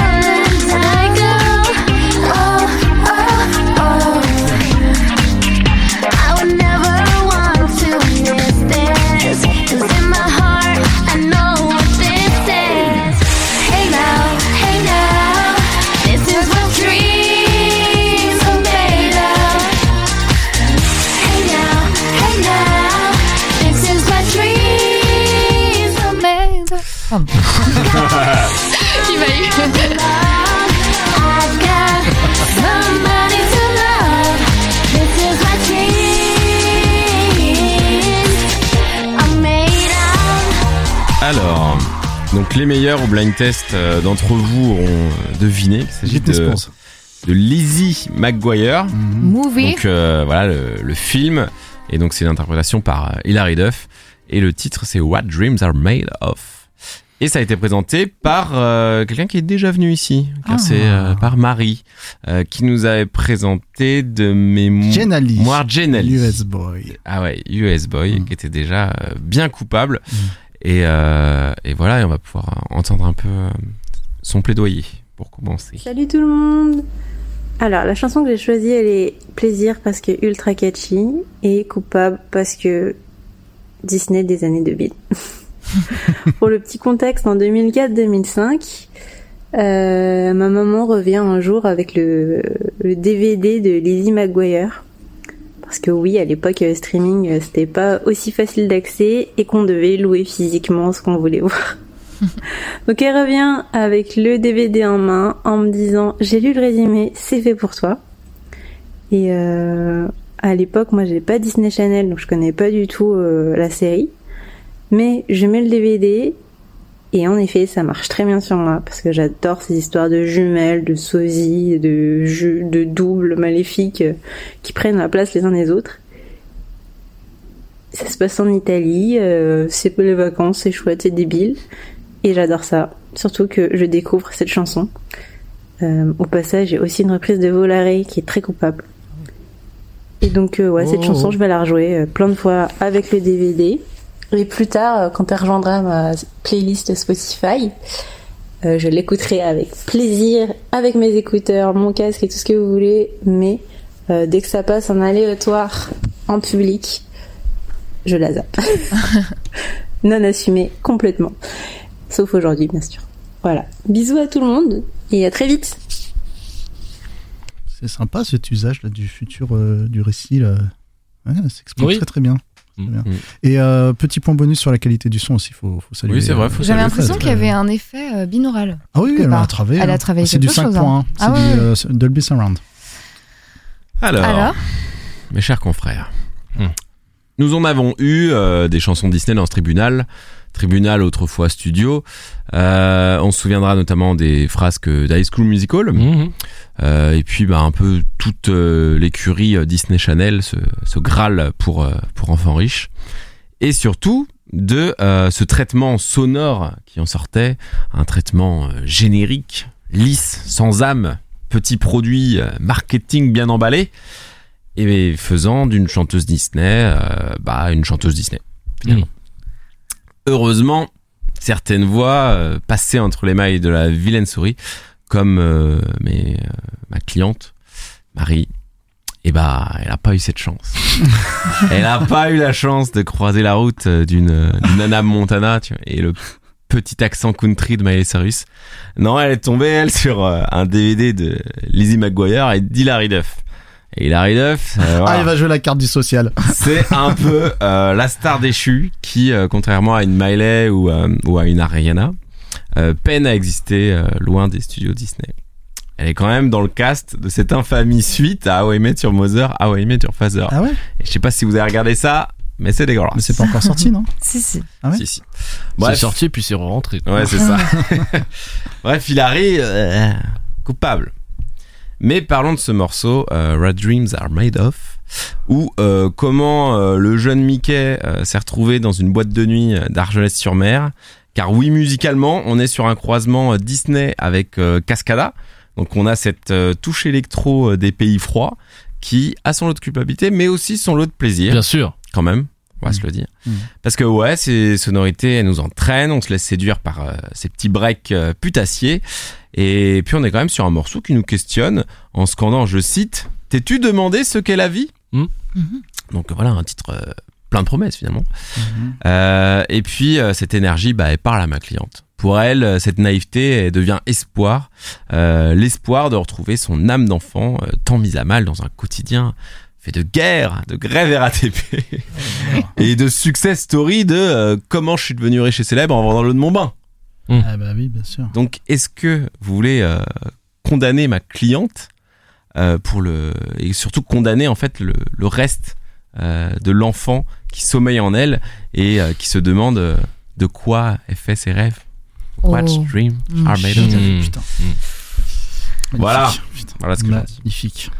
donc les meilleurs au blind test euh, d'entre vous ont deviné qu'il s'agit de, de Lizzie McGuire. Movie. Donc euh, voilà le, le film et donc c'est l'interprétation par euh, Hilary Duff et le titre c'est What Dreams Are Made Of. Et ça a été présenté par euh, quelqu'un qui est déjà venu ici, car Ah. c'est euh, par Marie, euh, qui nous avait présenté de mémoire Jenali. Jenali. US Boy. Ah ouais, US Boy, Mm. qui était déjà euh, bien coupable. Et, euh, et voilà, on va pouvoir entendre un peu euh, son plaidoyer pour commencer. Salut tout le monde Alors, la chanson que j'ai choisie, elle est Plaisir parce que ultra catchy et Coupable parce que Disney des années 2000. [LAUGHS] Pour le petit contexte, en 2004-2005, euh, ma maman revient un jour avec le, le DVD de Lizzie McGuire. Parce que oui, à l'époque, euh, streaming, euh, c'était pas aussi facile d'accès et qu'on devait louer physiquement ce qu'on voulait voir. [LAUGHS] Donc elle revient avec le DVD en main en me disant j'ai lu le résumé, c'est fait pour toi. Et euh, à l'époque, moi j'ai pas Disney Channel, donc je connais pas du tout euh, la série. Mais je mets le DVD et en effet, ça marche très bien sur moi parce que j'adore ces histoires de jumelles, de sosies, de jeux, de doubles maléfiques euh, qui prennent la place les uns des autres. Ça se passe en Italie, euh, c'est les vacances, c'est chouette, c'est débile. Et j'adore ça. Surtout que je découvre cette chanson. Euh, au passage, j'ai aussi une reprise de Volare qui est très coupable. Et donc, euh, ouais, cette Oh. chanson, je vais la rejouer euh, plein de fois avec le DVD. Et plus tard, euh, quand elle rejoindra ma playlist Spotify, euh, je l'écouterai avec plaisir, avec mes écouteurs, mon casque et tout ce que vous voulez. Mais euh, dès que ça passe en aléatoire, en public, je la zappe. [LAUGHS] non assumé complètement. Sauf aujourd'hui, bien sûr. Voilà. Bisous à tout le monde et à très vite. C'est sympa cet usage là, du futur euh, du récit. Là. Ouais, ça s'exprime Oui. très très bien. Bien. Mm. Et euh, petit point bonus sur la qualité du son aussi, faut, faut saluer. Oui, c'est vrai, euh, J'avais l'impression qu'il y avait un effet euh, binaural. Ah oui, elle a travaillé. Elle a hein. travaillé C'est du quelque chose, 5.1. hein. C'est Ah du ouais. euh, Dolby Surround. Alors, Alors mes chers confrères, Hmm. nous en avons eu euh, des chansons Disney dans ce tribunal. Tribunal autrefois studio. Euh, on se souviendra notamment des frasques d'High School Musical. Mhm. Euh, et puis bah, un peu toute euh, l'écurie Disney Channel, ce, ce Graal pour, pour enfants riches. Et surtout de ce traitement sonore qui en sortait, un traitement générique, lisse, sans âme, petit produit marketing bien emballé, et faisant d'une chanteuse Disney bah, une chanteuse Disney. finalement. Heureusement, certaines voix euh, passaient entre les mailles de la vilaine souris comme euh, mes, euh, ma cliente, Marie, et bah, elle a pas eu cette chance. [LAUGHS] elle a pas eu la chance de croiser la route euh, d'une Anna Montana, tu vois, et le petit accent country de Miley Cyrus. Non, elle est tombée, elle, sur euh, un DVD de Lizzie McGuire et d'Hilary Duff. Et Hilary Duff, euh, Ah, il va jouer la carte du social. C'est un [LAUGHS] peu euh, la star déchue qui, euh, contrairement à une Miley ou, euh, ou à une Ariana, euh, peine à exister euh, loin des studios Disney. Elle est quand même dans le cast de cette infamie suite à How I Met Your Mother, How I Met Your Father. Ah ouais? Et je sais pas si vous avez regardé ça, mais c'est dégueulasse. Mais c'est pas encore sorti, non? [LAUGHS] Si, si. Ah ouais? Si, si. C'est sorti puis c'est rentré. Ouais, c'est ça. [LAUGHS] Bref, Hilary, euh, coupable. Mais parlons de ce morceau, euh, Red Dreams Are Made Of, où euh, comment euh, le jeune Mickey euh, s'est retrouvé dans une boîte de nuit euh, d'Argelès-sur-Mer. Car oui, musicalement, on est sur un croisement euh, Disney avec euh, Cascada. Donc on a cette euh, touche électro des pays froids qui a son lot de culpabilité, mais aussi son lot de plaisir. Bien sûr. Quand même, on va se le dire. Mmh. Parce que ouais, ces sonorités, elles nous entraînent, on se laisse séduire par euh, ces petits breaks euh, putassiers. Et puis on est quand même sur un morceau qui nous questionne en scandant, je cite, T'es-tu demandé ce qu'est la vie? Hmm. Donc voilà, un titre euh, plein de promesses finalement. Euh, et puis euh, cette énergie, bah, elle parle à ma cliente. Pour elle, cette naïveté elle devient espoir, euh, l'espoir de retrouver son âme d'enfant, euh, tant mise à mal dans un quotidien fait de guerre, de grève RATP [LAUGHS] et de success story de euh, comment je suis devenu riche et célèbre en vendant l'eau de mon bain. Ah bah oui, bien sûr. Donc, est-ce que vous voulez euh, condamner ma cliente euh, pour le et surtout condamner en fait le, le reste euh, de l'enfant qui sommeille en elle et euh, qui se demande de quoi elle fait ses rêves? Oh. dream Mm. are made of? Mmh. Putain. Voilà. Putain. Voilà ce que j'ai dit. Magnifique.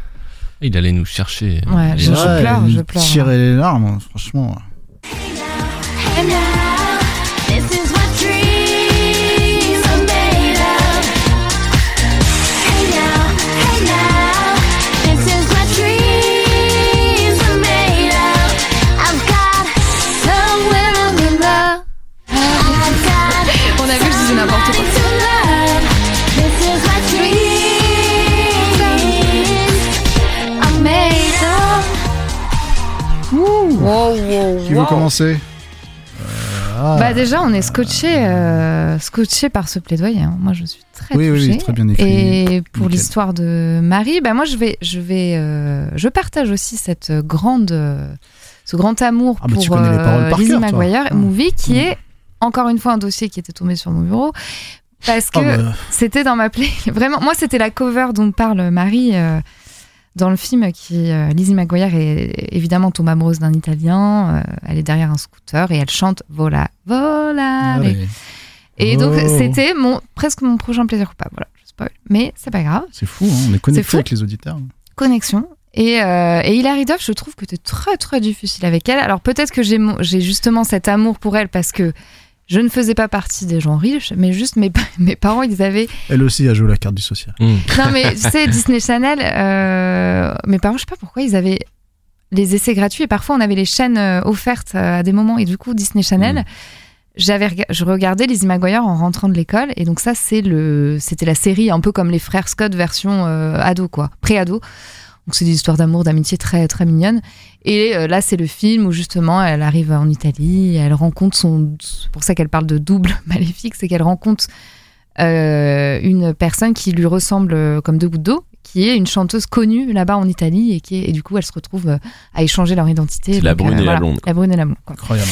Il allait nous chercher. Ouais, je, je pleure, je pleure. Tirer les larmes, hein, franchement. And now, wow, veut wow. commencer Euh, ah. Bah déjà, on est scotché, euh, scotché par ce plaidoyer. hein. Moi, je suis très Oui, oui, touchée. oui, très bien écrit. Et pour l'histoire de Marie, bah moi, je vais, je vais, euh, je partage aussi cette grande, euh, ce grand amour Ah, pour par Lizzie. McGuire, Ah. movie, qui est encore une fois un dossier qui était tombé sur mon bureau. Parce que Ah, bah. c'était dans ma play. [LAUGHS] Vraiment, moi, c'était la cover dont parle Marie euh, dans le film qui. euh, Lizzie McGuire est évidemment tombe amoureuse d'un Italien. euh, elle est derrière un scooter et elle chante Vola, Vola. Ah ouais. Et donc, Oh. c'était mon, presque mon prochain plaisir coupable. Voilà, je spoil. Mais c'est pas grave. C'est fou, hein, on est connecté avec les auditeurs. Connexion. Et, euh, et Hilary Duff, je trouve que tu très très difficile avec elle. Alors peut-être que j'ai justement cet amour pour elle parce que je ne faisais pas partie des gens riches, mais juste mes, pa- [LAUGHS] mes parents, ils avaient Elle aussi a joué la carte du social. Hmm. non, mais tu sais, [LAUGHS] Disney Channel, euh, mes parents, je sais pas pourquoi, ils avaient les essais gratuits et parfois on avait les chaînes euh, offertes euh, à des moments. Et du coup, Disney Channel, j'avais rega- je regardais Lizzie McGuire en rentrant de l'école. Et donc, ça, c'est le, c'était la série un peu comme les frères Scott version euh, ado, quoi, pré-ado. Donc, c'est des histoires d'amour, d'amitié très, très mignonnes. Et euh, là, c'est le film où justement, elle arrive en Italie, elle rencontre son. C'est pour ça qu'elle parle de double [LAUGHS] maléfique, c'est qu'elle rencontre euh, une personne qui lui ressemble euh, comme deux gouttes d'eau, qui est une chanteuse connue là-bas en Italie et qui est, et du coup elle se retrouve euh, à échanger leur identité. C'est la brune et la blonde. La brune et la blonde. quoi. Incroyable.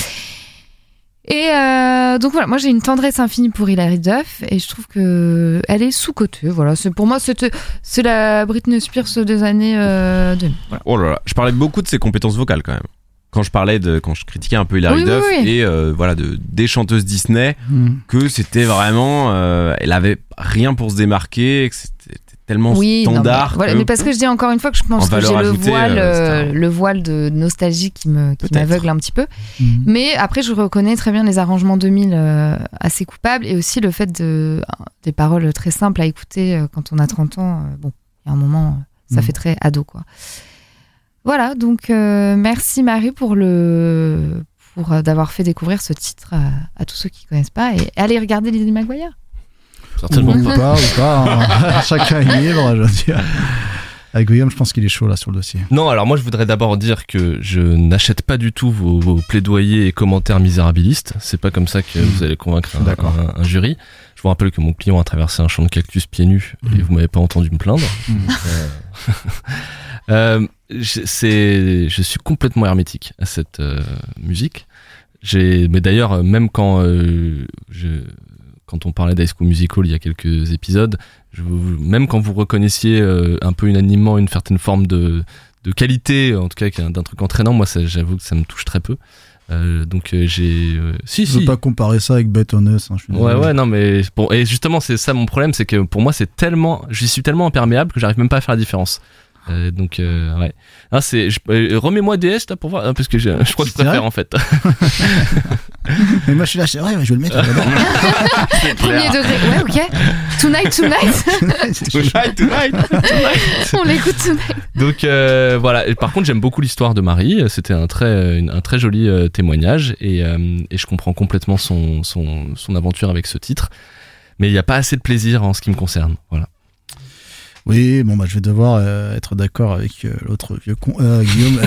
Et euh, donc voilà, moi j'ai une tendresse infinie pour Hilary Duff et je trouve que elle est sous cotée. Voilà, c'est pour moi c'était c'est la Britney Spears des années euh, 2000. Voilà. Oh là là, je parlais beaucoup de ses compétences vocales quand même. Quand je parlais de, quand je critiquais un peu Hilary Oui, Duff oui. et euh, voilà de des chanteuses Disney, Hmm. que c'était vraiment, euh, elle avait rien pour se démarquer, que c'était tellement Oui, non, mais, standard. voilà, que- mais parce que je dis encore une fois que je pense En que j'ai le voile, euh, euh, le voile de nostalgie qui me qui Peut-être. m'aveugle un petit peu. Mhm. Mais après, je reconnais très bien les arrangements 2000 euh, assez coupables et aussi le fait de des paroles très simples à écouter euh, quand on a 30 ans. bon, il y a un moment, ça Mhm. fait très ado, quoi. Voilà, donc euh, merci Marie pour le pour d'avoir fait découvrir ce titre à, à tous ceux qui connaissent pas et allez regarder Lizzie McGuire. Certainement ou pas. pas. ou pas hein. [LAUGHS] [LAUGHS] Chacun est libre, je veux dire. Avec Guillaume, je pense qu'il est chaud là sur le dossier. Non, alors moi je voudrais d'abord dire que je n'achète pas du tout vos, vos plaidoyers et commentaires misérabilistes. C'est pas comme ça que vous allez convaincre un, D'accord. un- un jury. Je vous rappelle que mon client a traversé un champ de cactus pieds nus et vous m'avez pas entendu me plaindre. Mm. Euh, [LAUGHS] euh, je- c'est, je suis complètement hermétique à cette euh, musique. J'ai, mais d'ailleurs, même quand euh, je, quand on parlait d'High School Musical il y a quelques épisodes, je, même quand vous reconnaissiez euh, un peu unanimement une certaine forme de, de qualité, en tout cas d'un truc entraînant, moi j'avoue que ça me touche très peu. Euh, donc euh, j'ai, euh, si Je veux si. pas comparer ça avec Bet on Us. hein, je suis Ouais ouais non mais bon et justement c'est ça mon problème c'est que pour moi c'est tellement j'y suis tellement imperméable que j'arrive même pas à faire la différence. Euh, donc euh, ouais. Ah, c'est je- euh, remets-moi DS là pour voir hein, parce que je, je crois que je préfère en fait. [LAUGHS] Mais moi je suis là, c'est vrai, je vais le mettre. [LAUGHS] Premier degré. Ouais, ok. Tonight, tonight. [LAUGHS] Tonight, tonight, On l'écoute tonight. Donc euh, voilà. Et par contre, j'aime beaucoup l'histoire de Marie. C'était un très, une- un très joli euh, témoignage et, euh, et je comprends complètement son, son, son aventure avec ce titre. Mais il n'y a pas assez de plaisir en ce qui me concerne. Voilà. Oui, bon bah je vais devoir euh, être d'accord avec euh, l'autre vieux con, euh, Guillaume. [LAUGHS]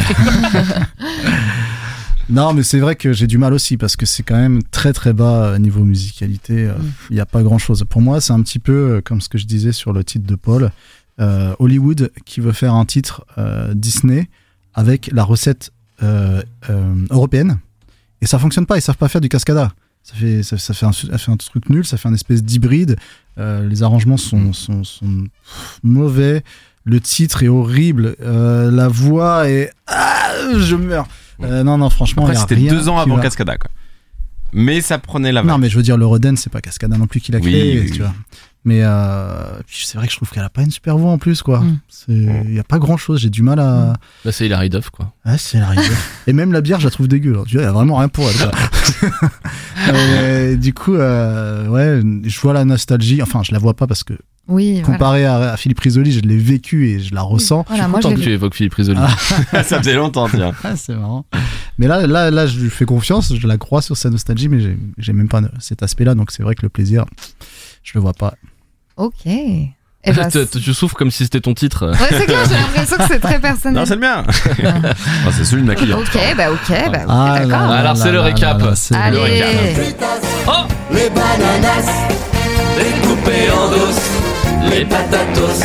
non, mais c'est vrai que j'ai du mal aussi parce que c'est quand même très très bas niveau musicalité. euh, Il n'y a pas grand chose. Pour moi, c'est un petit peu comme ce que je disais sur le titre de Paul. Hollywood qui veut faire un titre Disney avec la recette européenne et ça fonctionne pas. Ils savent pas faire du cascada. Ça fait, ça, ça fait, un, ça fait un truc nul, ça fait un espèce d'hybride. Euh, les arrangements sont, sont, sont mauvais. Le titre est horrible. Euh, la voix est. Ah, je meurs. Euh, non, non, franchement. Après, c'était deux ans qui avant va. Cascada, quoi. Mais ça prenait la Non, mais je veux dire, le Roden, c'est pas Cascada non plus qu'il a Oui, créé, oui, tu oui. vois. Mais euh, c'est vrai que je trouve qu'elle a pas une super voix en plus, quoi. Mm. Il y a pas grand chose. J'ai du mal à. Là, c'est Hilary Duff, quoi. Ouais, c'est la rigueur. [LAUGHS] Et même la bière, je la trouve dégueu. là. Tu vois, a vraiment rien pour elle. quoi. [LAUGHS] Euh, du coup, euh, ouais, je vois la nostalgie. Enfin, je la vois pas parce que Oui, voilà. comparé à, à Philippe Risoli, je l'ai vécu et je la ressens. Voilà, moi, je Tant que l'ai tu évoques Philippe Risoli. Ah. [LAUGHS] ça faisait longtemps, tiens. Ah, c'est marrant. Mais là, là, là, je lui fais confiance, je la crois sur sa nostalgie, mais j'ai- j'ai même pas cet aspect-là, donc c'est vrai que le plaisir, je le vois pas. Ok. Eh [LAUGHS] ben, tu, souffres comme si c'était ton titre. Ouais, c'est clair, j'ai l'impression que c'est très [LAUGHS] personnel. Non, c'est le mien. Oh, c'est celui de ma cliente. Ok, bah ok, bah ok, Ah d'accord. là Alors, c'est le récap. c'est le récap. Oh Les bananas, les coupés en dos, les patatos.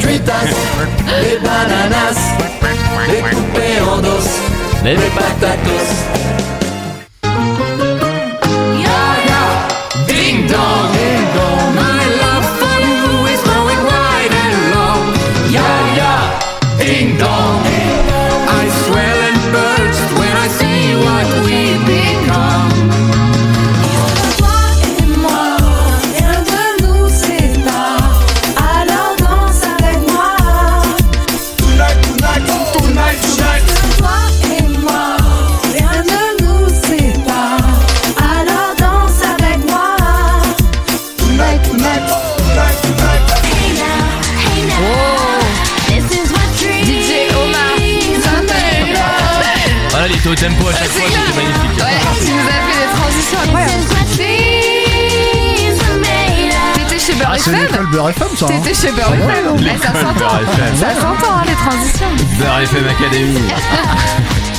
Cuitas, les bananas, les coupés en dos, les patatos. Ça. hein. T'étais chez Beurre FM Ouais, Ça s'entend, ça s'entend hein, les transitions. Beurre FM Academy. [LAUGHS]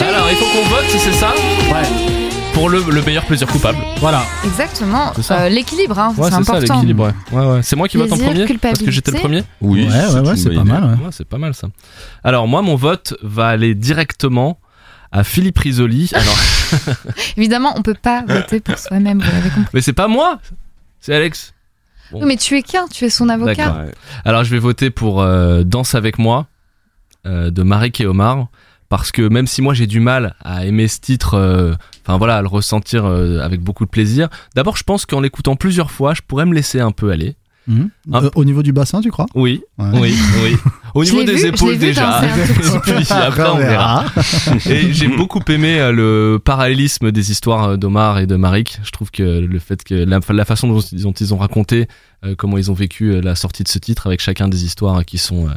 Alors, il faut qu'on vote, c'est ça Ouais. Pour le, le meilleur plaisir coupable. Voilà. Exactement, C'est ça. euh, l'équilibre, hein, Ouais, c'est c'est ça important. l'équilibre. Ouais. Ouais, ouais. C'est moi qui vote en premier parce que j'étais le premier. Oui, Ouais, ouais, ouais, c'est pas idée. mal. ouais. Ouais, c'est pas mal ça. Alors moi, mon vote va aller directement à Philippe Risoli. Alors, [LAUGHS] Évidemment, on peut pas voter pour soi-même, vous l'avez compris. mais c'est pas moi, c'est Alex. Bon. Mais tu es qu'un, tu es son avocat. Alors je vais voter pour euh, Danse avec moi euh, de Marek et Omar parce que même si moi j'ai du mal à aimer ce titre, euh, enfin voilà, à le ressentir euh, avec beaucoup de plaisir. D'abord, je pense qu'en l'écoutant plusieurs fois, je pourrais me laisser un peu aller. Mhm. Ah. Euh, au niveau du bassin, tu crois? Oui, Ouais. oui, oui. [LAUGHS] Au niveau des vu, épaules déjà. [LAUGHS] puis après on verra. [LAUGHS] Et j'ai beaucoup aimé euh, le parallélisme des histoires euh, d'Omar et de Marik. Je trouve que le fait que la, la façon dont, dont ils ont raconté euh, comment ils ont vécu euh, la sortie de ce titre avec chacun des histoires qui sont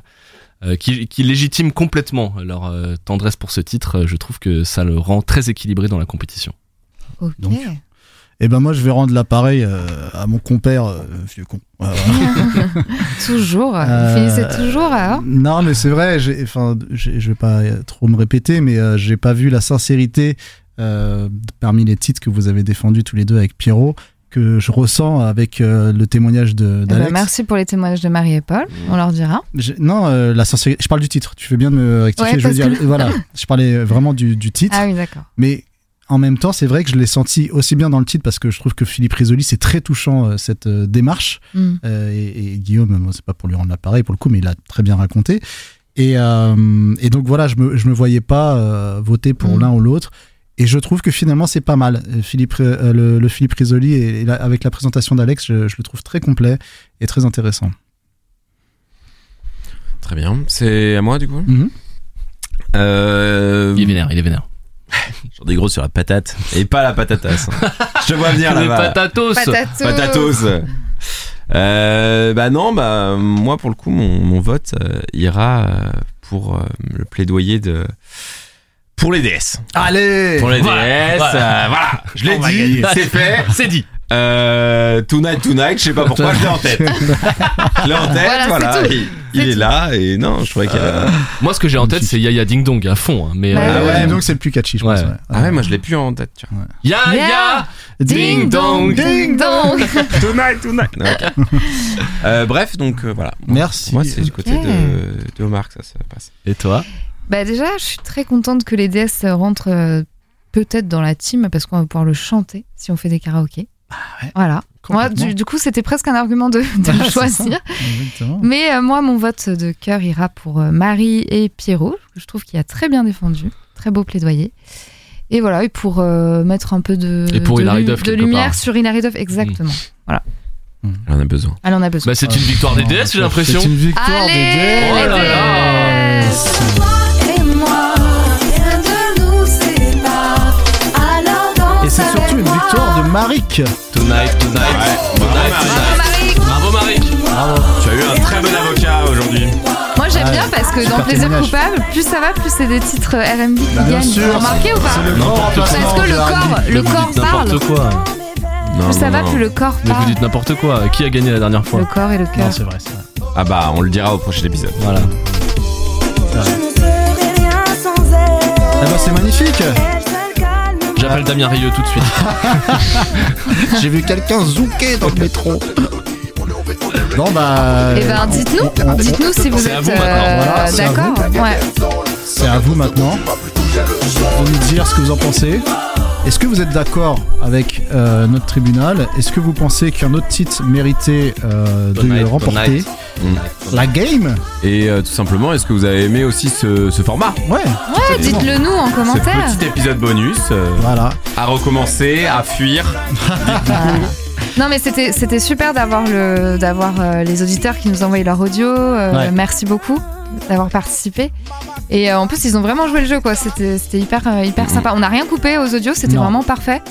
euh, qui, qui légitiment complètement leur euh, tendresse pour ce titre, je trouve que ça le rend très équilibré dans la compétition. Ok. Donc. Et ben moi, je vais rendre l'appareil euh, à mon compère euh, vieux con. [LAUGHS] Toujours. Euh, Vous finissez toujours hein Non, mais c'est vrai. Enfin, je vais pas euh, trop me répéter, mais euh, j'ai pas vu la sincérité euh, parmi les titres que vous avez défendus tous les deux avec Pierrot que je ressens avec euh, le témoignage de Eh ben, d'Alex. merci pour les témoignages de Marie et Paul. On leur dira. Non, euh, la sincérité. Je parle du titre. Tu fais bien de me rectifier. Ouais, je veux dire, que- voilà. [LAUGHS] Je parlais vraiment du, du titre. Ah oui, d'accord. Mais en même temps, c'est vrai que je l'ai senti aussi bien dans le titre parce que je trouve que Philippe Risoli, c'est très touchant euh, cette euh, démarche. Mm. Euh, et, et Guillaume, moi, c'est pas pour lui rendre l'appareil pour le coup, mais il a très bien raconté. Et, euh, et donc voilà, je me, je me voyais pas euh, voter pour Mm. l'un ou l'autre. Et je trouve que finalement, c'est pas mal. Philippe, euh, le, le Philippe Risoli, et, et la- avec la présentation d'Alex, je, je le trouve très complet et très intéressant. Très bien. C'est à moi du coup? Mhm. Euh... Il est vénère, il est vénère. [LAUGHS] J'en des gros sur la patate. Et pas la patatasse. Je te vois venir [LAUGHS] là-bas. patatos. Patatos. Patatos. Euh, bah non, bah moi pour le coup, mon, mon vote euh, ira euh, pour euh, le plaidoyer de pour les DS. Allez Pour les Voilà, DS, voilà. euh, voilà, je l'ai dit, c'est fait. C'est dit. Euh, tonight, tonight, je sais pas pourquoi, je l'ai en tête. [LAUGHS] Je l'ai en tête, Voilà. Il, il est là et non, je trouvais qu'il y avait. Moi, ce que j'ai en tête, c'est Yaya Ding Dong à fond. hein, mais Bah euh, Ah ouais. donc c'est le plus catchy, je Ouais. pense. ouais. Ah ouais, moi je l'ai plus en tête. Tu vois. Yaya Yeah. Ding Dong. Ding dong. [LAUGHS] Tonight, tonight. Ok. [LAUGHS] Euh, bref, donc euh, voilà. Merci. Moi, c'est du côté de, de Omar que ça se passe. Et toi Bah déjà, je suis très contente que les DS rentrent euh, peut-être dans la team parce qu'on va pouvoir le chanter si on fait des karaokés. Ouais. Voilà. Moi, du, du coup, c'était presque un argument de, choisir. Mais euh, moi, mon vote de cœur ira pour euh, Marie et Pierrot, que je trouve qu'il a très bien défendu. Très beau plaidoyer. Et voilà, et pour euh, mettre un peu de, Et pour de, Hilary lu- Duff, de quelque lumière part. sur Hilary Duff, exactement. Voilà. Elle en a besoin. Elle en a besoin. Bah, c'est une victoire des DS, j'ai l'impression. C'est une victoire Allez, des Oh les là là. C'est surtout une victoire de Marik. Tonight, tonight, tonight, tonight. Bravo, Marie. Tu as eu un très bon avocat aujourd'hui. Moi j'aime Ouais. bien parce que dans Plaisir coupable, plus ça va, plus c'est des titres RB qui Bah, bien gagnent. sûr, Vous remarquez ou pas N'importe quoi. Parce que le corps, le corps parle. n'importe quoi. Non, Plus ça non, va, non. plus le corps Mais vous parle. dites n'importe quoi. Qui a gagné la dernière fois Le corps et le Non, cœur. c'est vrai, c'est vrai. Ah bah, on le dira au prochain épisode. Voilà. Je ne serai rien sans elle. Eh ben, c'est magnifique. J'appelle Damien Rieu tout de suite. [LAUGHS] J'ai vu quelqu'un zouker dans le métro. Bon bah. Eh ben dites-nous, on- on- dites-nous si vous C'est à êtes vous maintenant. euh, Voilà, c'est à d'accord. Ouais. C'est à vous maintenant de nous dire ce que vous en pensez. Est-ce que vous êtes d'accord avec euh, notre tribunal? Est-ce que vous pensez qu'un autre titre méritait euh, de Tonight, remporter? Mm. la game? Et euh, tout simplement, est-ce que vous avez aimé aussi ce, ce format? Ouais. Ouais, dites-le nous en Ce commentaire. petit épisode bonus euh, Voilà. à recommencer, à fuir. [LAUGHS] Non mais c'était c'était super d'avoir le d'avoir euh, les auditeurs qui nous envoyaient leur audio. euh, Ouais. Merci beaucoup d'avoir participé. Et euh, en plus ils ont vraiment joué le jeu quoi. C'était c'était hyper euh, hyper sympa. On n'a rien coupé aux audios, c'était vraiment parfait.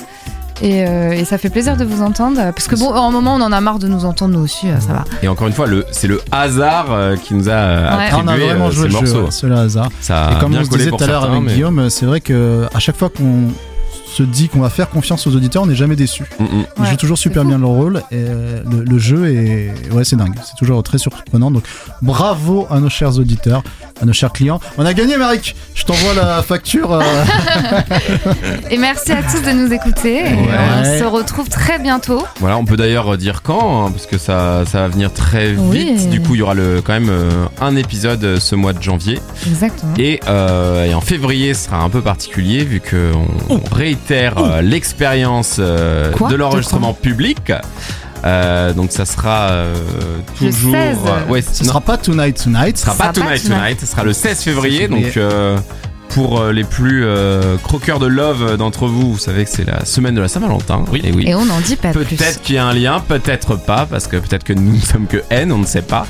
Et, euh, et ça fait plaisir de vous entendre parce que bon, en un moment on en a marre de nous entendre nous aussi, euh, ça va. Et encore une fois, le, c'est le hasard qui nous a Ouais. Ah, on a attribué vraiment joué ces le jeu, ouais, le hasard. Ça a Et comme bien on se disait tout à l'heure avec mais- Guillaume, c'est vrai que à chaque fois qu'on se dit qu'on va faire confiance aux auditeurs, on n'est jamais déçu. Mm, mm. Ils Ouais, jouent toujours super bien leur rôle et euh, le, le jeu est ouais c'est dingue, c'est toujours très surprenant. Donc bravo à nos chers auditeurs, à nos chers clients. On a gagné, Marik. Je t'envoie la facture. euh, [LAUGHS] Et merci à tous de nous écouter. Ouais. On se retrouve très bientôt. Voilà, on peut d'ailleurs dire quand, hein, parce que ça, ça va venir très vite. Oui. Du coup, il y aura le, quand même euh, un épisode euh, ce mois de janvier. Exactement. Et, euh, et en février, ce sera un peu particulier vu qu'on on réitère euh, l'expérience euh, de l'enregistrement public. Euh, donc ça sera euh, Le toujours. 16. euh, ouais, Ce sera pas tonight tonight. ce sera pas Tonight Tonight, ce sera le 16 février. 16 février. Donc euh, pour les plus euh, croqueurs de love d'entre vous, vous savez que c'est la semaine de la Saint-Valentin. Oui. Et oui. Et on n'en dit pas plus. Peut-être qu'il y a un lien, peut-être pas, parce que peut-être que nous [LAUGHS] ne sommes que N, on ne sait pas.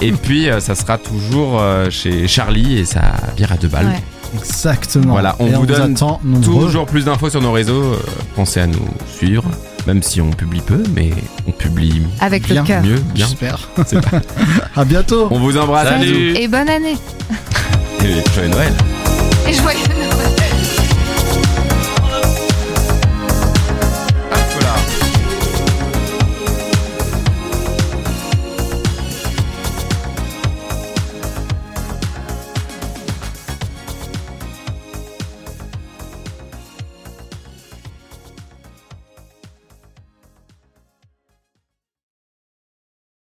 et puis euh, ça sera toujours euh, chez Charlie et sa bière à deux balles. Ouais. Exactement. Voilà, on Et vous donne attend nombreux. Toujours plus d'infos sur nos réseaux. euh, pensez à nous suivre, même si on publie peu, mais on publie Avec Bien. le cœur. mieux, bien. J'espère. [LAUGHS] Pas- [LAUGHS] À bientôt. On vous embrasse. Salut. Et bonne année. Et joyeux Noël. Et joyeux Noël.